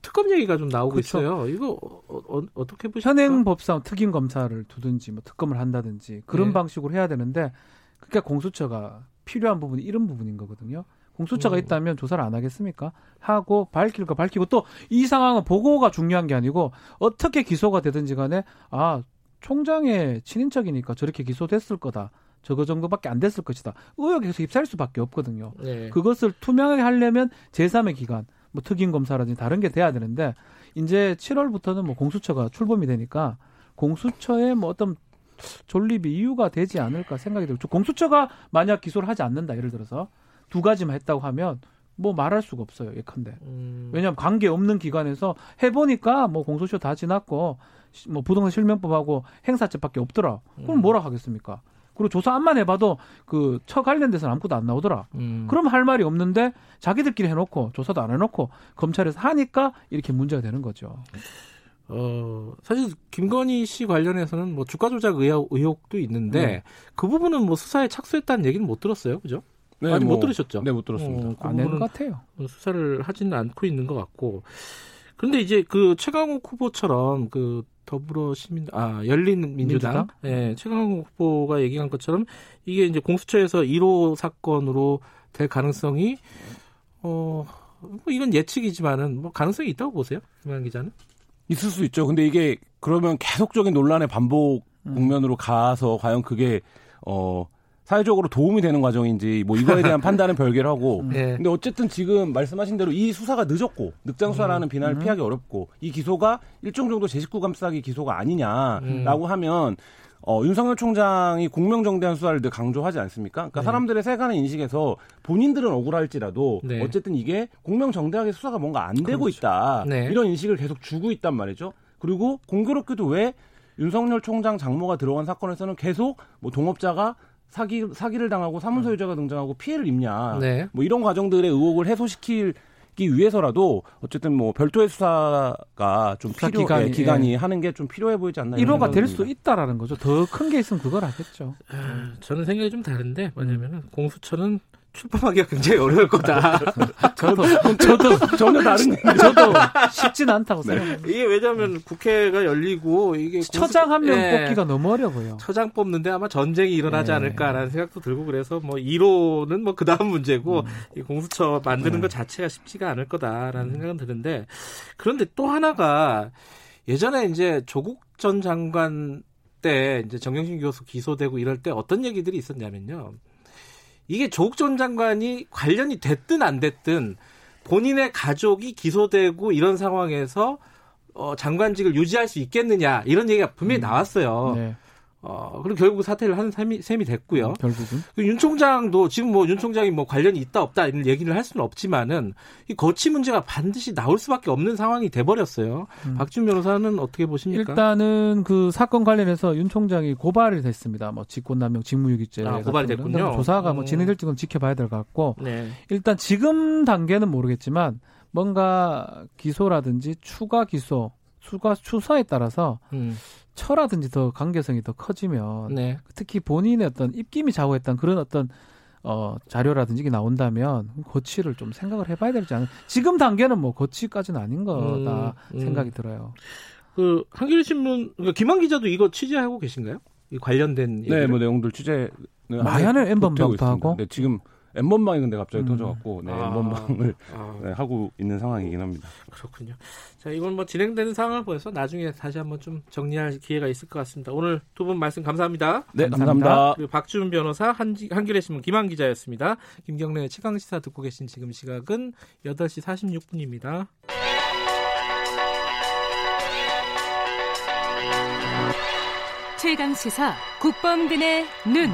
특검 얘기가 좀 나오고 그렇죠. 있어요. 이거 어, 어 떻게 보십니까? 현행 법상 특임 검사를 두든지 뭐 특검을 한다든지 그런 네. 방식으로 해야 되는데 그러니까 공수처가 필요한 부분이 이런 부분인 거거든요. 공수처가 음. 있다면 조사를 안 하겠습니까? 하고 밝힐 거 밝히고 또 이 상황은 보고가 중요한 게 아니고 어떻게 기소가 되든지 간에 아 총장의 친인척이니까 저렇게 기소됐을 거다. 저거 정도밖에 안 됐을 것이다. 의혹에 계속 휩싸일 수밖에 없거든요. 네. 그것을 투명하게 하려면 제3의 기관, 뭐 특임 검사라든지 다른 게 돼야 되는데 이제 7월부터는 뭐 공수처가 출범이 되니까 공수처에 뭐 어떤 존립이 이유가 되지 않을까 생각이 들고 공수처가 만약 기소를 하지 않는다 예를 들어서 두 가지만 했다고 하면 뭐 말할 수가 없어요 예컨대 음. 왜냐하면 관계 없는 기관에서 해보니까 뭐 공소시효 다 지났고 뭐 부동산 실명법하고 행사죄밖에 없더라 그럼 음. 뭐라 하겠습니까 그리고 조사 안만 해봐도 그 처 관련돼서는 아무것도 안 나오더라. 음. 그럼 할 말이 없는데 자기들끼리 해놓고 조사도 안 해놓고 검찰에서 하니까 이렇게 문제가 되는 거죠. 어, 사실 김건희 씨 관련해서는 뭐 주가 조작 의혹, 의혹도 있는데 네. 그 부분은 뭐 수사에 착수했다는 얘기는 못 들었어요. 그죠? 네, 아직 뭐, 못 들으셨죠? 네, 못 들었습니다. 어, 그 안내는 같아요. 수사를 하지는 않고 있는 것 같고. 그런데 이제 그 최강욱 후보처럼 그 더불어 시민 아 열린 민주당, 민주당? 예, 최강욱 후보가 얘기한 것처럼 이게 이제 공수처에서 1호 사건으로 될 가능성이 어 뭐 이건 예측이지만은 뭐 가능성이 있다고 보세요, 김한 기자는? 있을 수 있죠. 근데 이게 그러면 계속적인 논란의 반복 음. 국면으로 가서 과연 그게 어 사회적으로 도움이 되는 과정인지 뭐 이거에 대한 [LAUGHS] 판단은 별개로 하고 네. 근데 어쨌든 지금 말씀하신 대로 이 수사가 늦었고 늑장 수사라는 음. 비난을 음. 피하기 어렵고 이 기소가 일정 정도 제19 감싸기 기소가 아니냐라고 음. 하면 어, 윤석열 총장이 공명정대한 수사를 늘 강조하지 않습니까? 그러니까 네. 사람들의 세간의 인식에서 본인들은 억울할지라도 네. 어쨌든 이게 공명정대하게 수사가 뭔가 안 되고 그렇죠. 있다. 네. 이런 인식을 계속 주고 있단 말이죠. 그리고 공교롭게도 왜 윤석열 총장 장모가 들어간 사건에서는 계속 뭐 동업자가 사기 사기를 당하고 사무소 유자가 등장하고 피해를 입냐. 네. 뭐 이런 과정들의 의혹을 해소시킬 기 위해서라도 어쨌든 뭐 별도의 수사가 좀 필요 기간이, 예, 기간이 예. 하는 게 좀 필요해 보이지 않나 1호가 될수 있다라는 거죠. 더 큰 게 있으면 그걸 하겠죠. 아, 저는 생각이 좀 다른데 뭐냐면 은 공수처는 출범하기가 굉장히 어려울 거다. [LAUGHS] 저도 저도 전혀 다른 저도 쉽진 않다고 네. 생각합니다. 이게 왜냐하면 국회가 열리고 이게 처장 한명 네. 뽑기가 너무 어려워요. 처장 뽑는데 아마 전쟁이 일어나지 네. 않을까라는 생각도 들고 그래서 뭐 1호는 뭐 그 다음 문제고 음. 이 공수처 만드는 네. 것 자체가 쉽지가 않을 거다라는 음. 생각은 드는데 그런데 또 하나가 예전에 이제 조국 전 장관 때 이제 정경심 교수 기소되고 이럴 때 어떤 얘기들이 있었냐면요. 이게 조국 전 장관이 관련이 됐든 안 됐든 본인의 가족이 기소되고 이런 상황에서 어, 장관직을 유지할 수 있겠느냐 이런 얘기가 분명히 음. 나왔어요. 네. 어, 그리고 결국 사퇴를 하는 셈이, 셈이 됐고요. 음, 결국은. 그윤 총장도 지금 뭐 윤 총장이 뭐 관련이 있다 없다 이런 얘기를 할 수는 없지만은 이 거치 문제가 반드시 나올 수밖에 없는 상황이 돼버렸어요. 음. 박준 변호사는 어떻게 보십니까? 일단은 그 사건 관련해서 윤 총장이 고발이 됐습니다. 뭐 직권남용 직무유기죄. 아, 고발이 됐군요. 조사가 뭐 음. 진행될지 는 지켜봐야 될 것 같고. 네. 일단 지금 단계는 모르겠지만 뭔가 기소라든지 추가 기소, 추가 추사에 따라서 음. 처라든지 더 관계성이 더 커지면 네. 특히 본인의 어떤 입김이 좌우했던 그런 어떤 어, 자료라든지 이게 나온다면 거치를 좀 생각을 해봐야 되지 않나. 지금 단계는 뭐 거치까지는 아닌 거다 음, 음. 생각이 들어요. 그 한겨레 신문 그러니까 김한 기자도 이거 취재하고 계신가요? 이 관련된 네, 뭐 내용들 취재 마야는 엠번 방파하고 네, 지금 엠번방이 근데 갑자기 음. 터져갖고 네, 아. 엠번방을 아. 네, 하고 있는 상황이긴 합니다. 그렇군요. 자, 이건 뭐 진행되는 상황을 보여서 나중에 다시 한번 좀 정리할 기회가 있을 것 같습니다. 오늘 두 분 말씀 감사합니다. 네, 감사합니다. 감사합니다. 그리고 박주은 변호사, 한지, 한겨레 신문 김한 기자였습니다. 김경래의 최강 시사 듣고 계신 지금 시각은 8시 46분입니다. 최강 시사 국범근의 눈.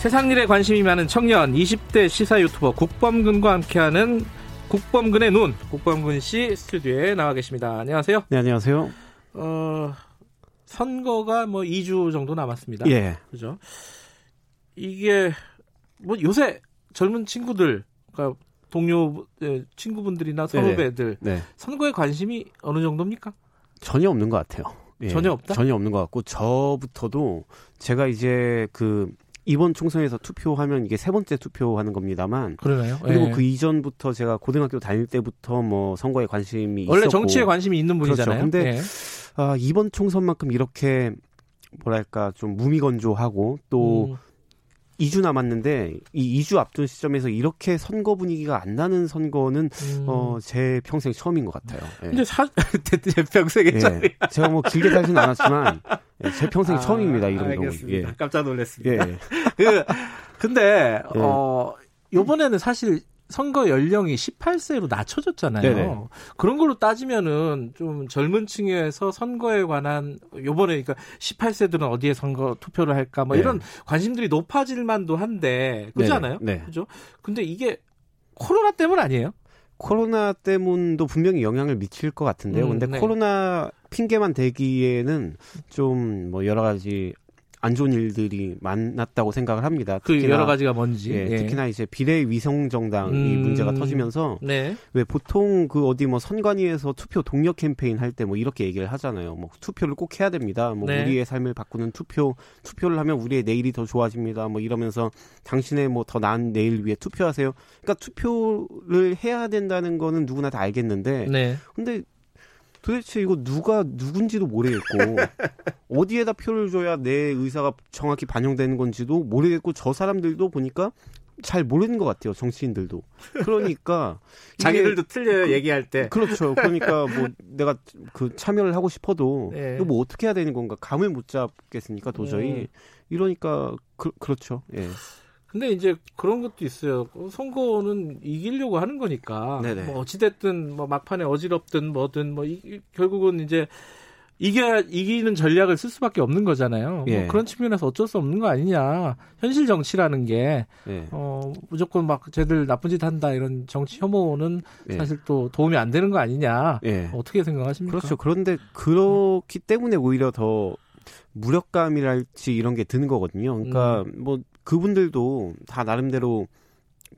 세상 일에 관심이 많은 청년 20대 시사 유튜버 국범근과 함께하는 국범근의 눈 국범근 씨 스튜디오에 나와 계십니다. 안녕하세요. 네, 안녕하세요. 어, 선거가 뭐 2주 정도 남았습니다. 예. 그죠? 이게 뭐 요새 젊은 친구들 그러니까 동료 예, 친구분들이나 선후배들 네. 선거에 관심이 어느 정도입니까? 전혀 없는 것 같아요. 예, 전혀 없다? 전혀 없는 것 같고 저부터도 제가 이제 그 이번 총선에서 투표하면 이게 세 번째 투표하는 겁니다만. 그러나요? 그리고 네. 그 이전부터 제가 고등학교 다닐 때부터 뭐 선거에 관심이 원래 있었고. 정치에 관심이 있는 분이잖아요. 그렇죠. 근데 네. 아, 이번 총선만큼 이렇게 뭐랄까 좀 무미건조하고 또 음. 2주 남았는데 이 2주 앞둔 시점에서 이렇게 선거 분위기가 안 나는 선거는 음. 어, 제 평생 처음인 것 같아요. 예. 근데 사, [LAUGHS] 제 평생에 예. 제가 뭐 길게 살지는 않았지만 예, 제 평생 아, 처음입니다 이런 경우. 예. 깜짝 놀랐습니다. 예. [LAUGHS] 그 근데 예. 어 요번에는 사실 선거 연령이 18세로 낮춰졌잖아요. 네네. 그런 걸로 따지면은 좀 젊은 층에서 선거에 관한 요번에 그러니까 18세들은 어디에 선거 투표를 할까 뭐 네. 이런 관심들이 높아질 만도 한데 그렇지 않아요? 네. 그죠? 근데 이게 코로나 때문 아니에요? 코로나 때문도 분명히 영향을 미칠 것 같은데요. 음, 근데 네. 코로나 핑계만 대기에는 좀 뭐 여러 가지 안 좋은 일들이 많았다고 생각을 합니다. 그 특히나, 여러 가지가 뭔지. 예, 예. 특히나 이제 비례 위성 정당이 음, 문제가 터지면서 네. 왜 보통 그 어디 뭐 선관위에서 투표 동력 캠페인 할 때 뭐 이렇게 얘기를 하잖아요. 뭐 투표를 꼭 해야 됩니다. 뭐 네. 우리의 삶을 바꾸는 투표, 투표를 하면 우리의 내일이 더 좋아집니다. 뭐 이러면서 당신의 뭐 더 나은 내일 위해 투표하세요. 그러니까 투표를 해야 된다는 거는 누구나 다 알겠는데 네. 근데 도대체 이거 누가 누군지도 모르겠고 [LAUGHS] 어디에다 표를 줘야 내 의사가 정확히 반영되는 건지도 모르겠고 저 사람들도 보니까 잘 모르는 것 같아요 정치인들도. 그러니까 [LAUGHS] 자기들도 틀려요 얘기할 때. 그렇죠. 그러니까 [LAUGHS] 뭐 내가 그 참여를 하고 싶어도 네. 이거 뭐 어떻게 해야 되는 건가 감을 못 잡겠으니까 도저히 네. 이러니까 그, 그렇죠. 예. 근데 이제 그런 것도 있어요. 선거는 이기려고 하는 거니까. 네네. 뭐 어찌됐든 뭐 막판에 어지럽든 뭐든 뭐 이, 결국은 이제 이겨 이기는 전략을 쓸 수밖에 없는 거잖아요. 뭐 예. 뭐 그런 측면에서 어쩔 수 없는 거 아니냐. 현실 정치라는 게 예. 어, 무조건 막 쟤들 나쁜 짓 한다 이런 정치 혐오는 예. 사실 또 도움이 안 되는 거 아니냐. 예. 어떻게 생각하십니까? 그렇죠. 그런데 그렇기 때문에 오히려 더 무력감이랄지 이런 게 드는 거거든요. 그러니까 음. 뭐 그분들도 다 나름대로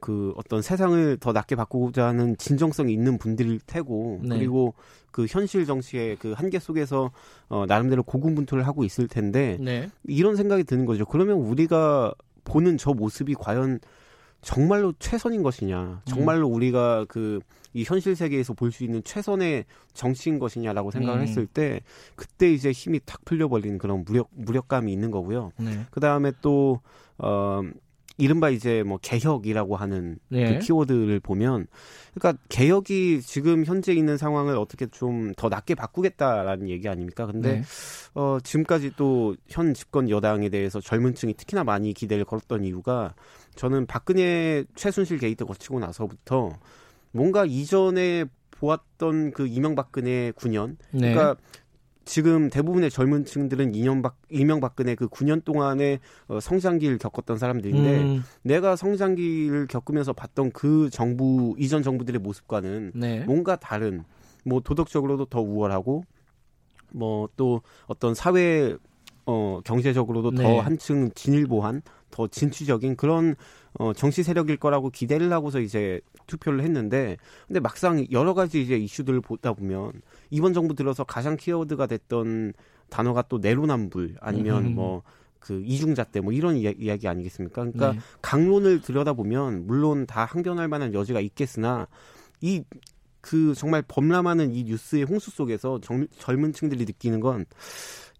그 어떤 세상을 더 낫게 바꾸고자 하는 진정성이 있는 분들일 테고 네. 그리고 그 현실 정치의 그 한계 속에서 어 나름대로 고군분투를 하고 있을 텐데 네. 이런 생각이 드는 거죠. 그러면 우리가 보는 저 모습이 과연 정말로 최선인 것이냐, 정말로 음. 우리가 그 이 현실 세계에서 볼 수 있는 최선의 정치인 것이냐라고 생각을 음. 했을 때 그때 이제 힘이 탁 풀려버리는 그런 무력 무력감이 있는 거고요. 네. 그 다음에 또 어 이른바 이제 뭐 개혁이라고 하는 네. 그 키워드를 보면 그러니까 개혁이 지금 현재 있는 상황을 어떻게 좀더 낫게 바꾸겠다라는 얘기 아닙니까? 근데 네. 어 지금까지 또 현 집권 여당에 대해서 젊은 층이 특히나 많이 기대를 걸었던 이유가 저는 박근혜 최순실 게이트 거치고 나서부터 뭔가 이전에 보았던 그 이명박근혜 9년 네. 그러니까 지금 대부분의 젊은 층들은 이명박, 이명박근혜 그 9년 동안의 어, 성장기를 겪었던 사람들인데 음. 내가 성장기를 겪으면서 봤던 그 정부, 이전 정부들의 모습과는 네. 뭔가 다른 뭐 도덕적으로도 더 우월하고 뭐 또 어떤 사회 어 경제적으로도 네. 더 한층 진일보한 더 진취적인 그런 어 정치 세력일 거라고 기대를 하고서 이제 투표를 했는데 근데 막상 여러 가지 이제 이슈들을 보다 보면 이번 정부 들어서 가장 키워드가 됐던 단어가 또 내로남불 아니면 음. 뭐그 이중잣대 뭐 이런 이야, 기 아니겠습니까? 그러니까 네. 강론을 들여다보면 물론 다 항변할 만한 여지가 있겠으나 이 그 정말 범람하는 이 뉴스의 홍수 속에서 정, 젊은 층들이 느끼는 건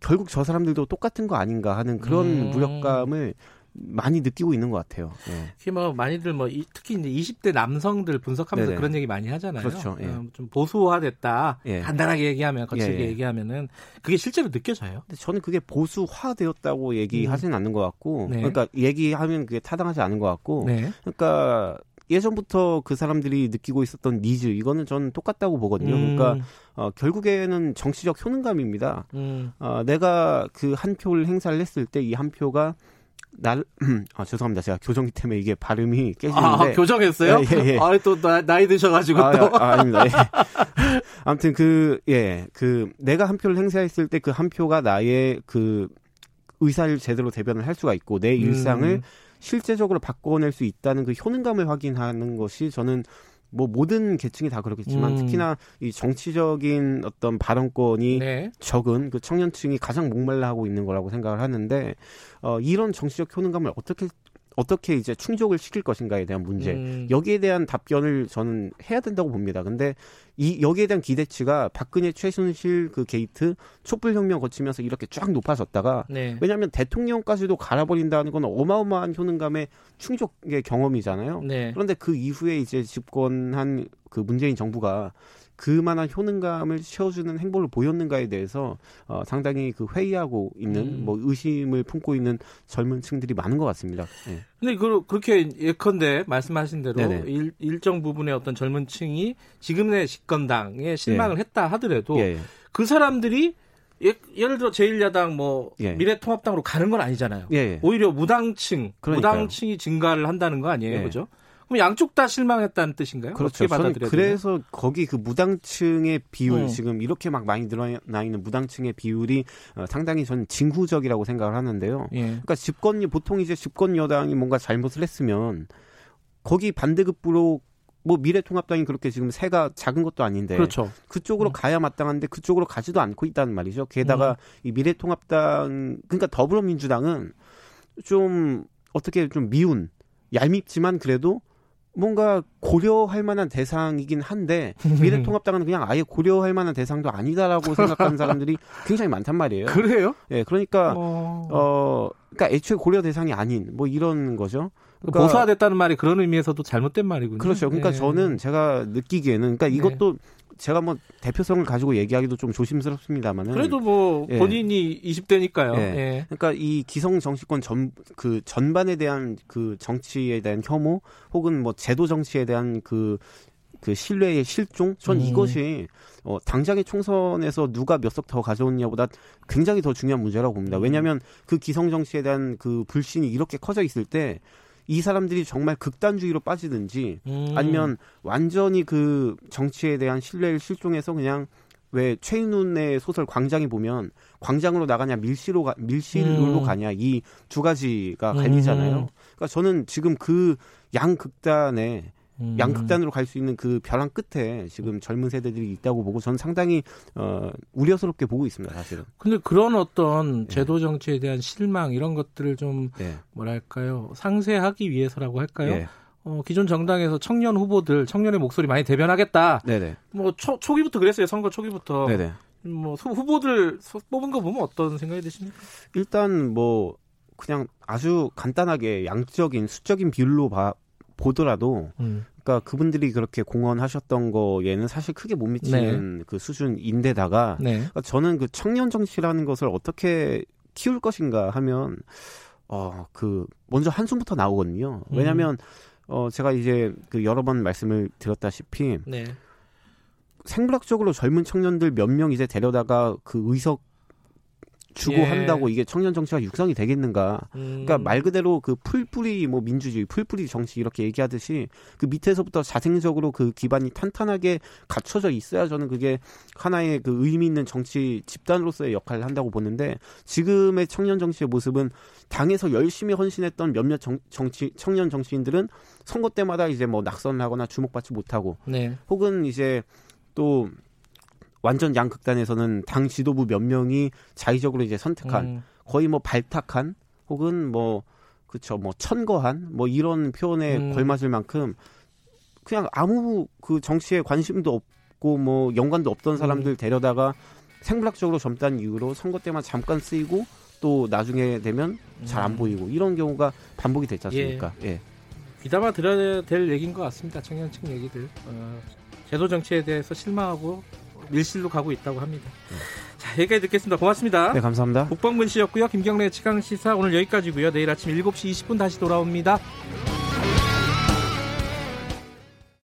결국 저 사람들도 똑같은 거 아닌가 하는 그런 음. 무력감을 많이 느끼고 있는 것 같아요. 예. 특히 뭐 많이들 뭐 특히 이제 20대 남성들 분석하면서 네네. 그런 얘기 많이 하잖아요. 그렇죠. 예. 어, 좀 보수화됐다. 예. 간단하게 얘기하면 거칠게 예, 예. 얘기하면은 그게 실제로 느껴져요. 근데 저는 그게 보수화되었다고 얘기하지는 음. 않는 것 같고, 네. 그러니까 얘기하면 그게 타당하지 않은 것 같고, 네. 그러니까 예전부터 그 사람들이 느끼고 있었던 니즈 이거는 저는 똑같다고 보거든요. 음. 그러니까 어, 결국에는 정치적 효능감입니다. 음. 어, 내가 그 한 표를 행사를 했을 때 이 한 표가 날, [CLEARS THROAT] 아, 죄송합니다. 제가 교정기 때문에 이게 발음이 깨지는데. 아, 교정했어요? 예, 예. 아, 또 나, 나이 드셔가지고 아, 또. 아, 아 닙니다. 예. [LAUGHS] 아무튼 그, 예, 그, 내가 한 표를 행사했을 때 그 한 표가 나의 그 의사를 제대로 대변을 할 수가 있고 내 일상을 음. 실제적으로 바꿔낼 수 있다는 그 효능감을 확인하는 것이 저는 뭐 모든 계층이 다 그렇겠지만 음. 특히나 이 정치적인 어떤 발언권이 네. 적은 그 청년층이 가장 목말라 하고 있는 거라고 생각을 하는데 어 이런 정치적 효능감을 어떻게 어떻게 이제 충족을 시킬 것인가에 대한 문제 음. 여기에 대한 답변을 저는 해야 된다고 봅니다. 근데 이 여기에 대한 기대치가 박근혜 최순실 그 게이트 촛불 혁명 거치면서 이렇게 쫙 높아졌다가 네. 왜냐하면 대통령까지도 갈아버린다는 건 어마어마한 효능감의 충족의 경험이잖아요. 네. 그런데 그 이후에 이제 집권한 그 문재인 정부가 그만한 효능감을 채워주는 행보를 보였는가에 대해서 어, 상당히 그 회의하고 있는 음. 뭐 의심을 품고 있는 젊은 층들이 많은 것 같습니다. 네. 근데 그, 그렇게 예컨대 말씀하신 대로 일, 일정 부분의 어떤 젊은 층이 지금의 집권당에 실망을 예. 했다 하더라도 예, 예. 그 사람들이 예, 예를 들어 제1야당 뭐 예. 미래통합당으로 가는 건 아니잖아요. 예, 예. 오히려 무당층, 그러니까요. 무당층이 증가를 한다는 거 아니에요, 예. 그죠? 그럼 양쪽 다 실망했다는 뜻인가요? 그렇죠. 저는 그래서 거기 그 무당층의 비율 어. 지금 이렇게 막 많이 늘어나 있는 무당층의 비율이 어, 상당히 저는 징후적이라고 생각을 하는데요. 예. 그러니까 집권이 보통 이제 집권 여당이 뭔가 잘못을 했으면 거기 반대급부로 뭐 미래통합당이 그렇게 지금 세가 작은 것도 아닌데 그렇죠. 그쪽으로 음. 가야 마땅한데 그쪽으로 가지도 않고 있다는 말이죠. 게다가 음. 이 미래통합당 그러니까 더불어민주당은 좀 어떻게 좀 미운 얄밉지만 그래도 뭔가 고려할 만한 대상이긴 한데 미래통합당은 [LAUGHS] 그냥 아예 고려할 만한 대상도 아니다라고 생각하는 사람들이 굉장히 많단 말이에요. 그래요? 예, 그러니까 어... 어, 그러니까 애초에 고려 대상이 아닌 뭐 이런 거죠. 그러니까 보수화됐다는 말이 그런 의미에서도 잘못된 말이군요. 그렇죠. 그러니까 네. 저는 제가 느끼기에는 그러니까 네. 이것도 네. 제가 뭐 대표성을 가지고 얘기하기도 좀 조심스럽습니다만은 그래도 뭐 예. 본인이 예. 20대니까요. 예. 그러니까 이 기성 정치권 전 그 전반에 대한 그 정치에 대한 혐오 혹은 뭐 제도 정치에 대한 그그 그 신뢰의 실종 전 음. 이것이 어 당장의 총선에서 누가 몇 석 더 가져오냐보다 굉장히 더 중요한 문제라고 봅니다. 음. 왜냐하면 그 기성 정치에 대한 그 불신이 이렇게 커져 있을 때 이 사람들이 정말 극단주의로 빠지든지 음. 아니면 완전히 그 정치에 대한 신뢰를 실종해서 그냥 왜 최인훈의 소설 광장에 보면 광장으로 나가냐 밀실로 가, 밀실로 음. 가냐 이 두 가지가 갈리잖아요. 음. 그러니까 저는 지금 그 양극단에 음. 양극단으로 갈 수 있는 그 벼랑 끝에 지금 젊은 세대들이 있다고 보고 저는 상당히 어, 우려스럽게 보고 있습니다, 사실은. 근데 그런 어떤 네. 제도 정치에 대한 실망 이런 것들을 좀 네. 뭐랄까요 상쇄하기 위해서라고 할까요? 네. 어, 기존 정당에서 청년 후보들 청년의 목소리 많이 대변하겠다. 네네. 뭐 초, 초기부터 그랬어요, 선거 초기부터. 네네. 뭐 후보들 뽑은 거 보면 어떤 생각이 드십니까? 일단 뭐 그냥 아주 간단하게 양적인 수적인 비율로 봐, 보더라도 음. 그러니까 그분들이 그렇게 공헌하셨던 거에는 사실 크게 못 미치는 네. 그 수준인데다가 네. 그러니까 저는 그 청년 정치라는 것을 어떻게 키울 것인가 하면 어 그 먼저 한숨부터 나오거든요. 음. 왜냐하면 어 제가 이제 그 여러 번 말씀을 드렸다시피 네. 생물학적으로 젊은 청년들 몇 명 이제 데려다가 그 의석 주고 예. 한다고 이게 청년 정치가 육성이 되겠는가? 음. 그러니까 말 그대로 그 풀뿌리 뭐 민주주의, 풀뿌리 정치 이렇게 얘기하듯이 그 밑에서부터 자생적으로 그 기반이 탄탄하게 갖춰져 있어야 저는 그게 하나의 그 의미 있는 정치 집단으로서의 역할을 한다고 보는데 지금의 청년 정치의 모습은 당에서 열심히 헌신했던 몇몇 정, 정치 청년 정치인들은 선거 때마다 이제 뭐 낙선을 하거나 주목받지 못하고 네. 혹은 이제 또 완전 양극단에서는 당 지도부 몇 명이 자의적으로 이제 선택한 음. 거의 뭐 발탁한 혹은 뭐 그쵸 뭐 천거한 뭐 이런 표현에 음. 걸맞을 만큼 그냥 아무 그 정치에 관심도 없고 뭐 연관도 없던 사람들 음. 데려다가 생물학적으로 젊다는 이유로 선거 때만 잠깐 쓰이고 또 나중에 되면 잘안 음. 보이고 이런 경우가 반복이 됐지 않습니까? 예. 예. 귀담아 들어야 될 얘기인 것 같습니다. 청년층 얘기들. 어, 제도 정치에 대해서 실망하고 밀실로 가고 있다고 합니다. 네. 자, 여기까지 듣겠습니다. 고맙습니다. 네, 감사합니다. 국방군 씨였고요. 김경래 최강 시사 오늘 여기까지고요. 내일 아침 7시 20분 다시 돌아옵니다.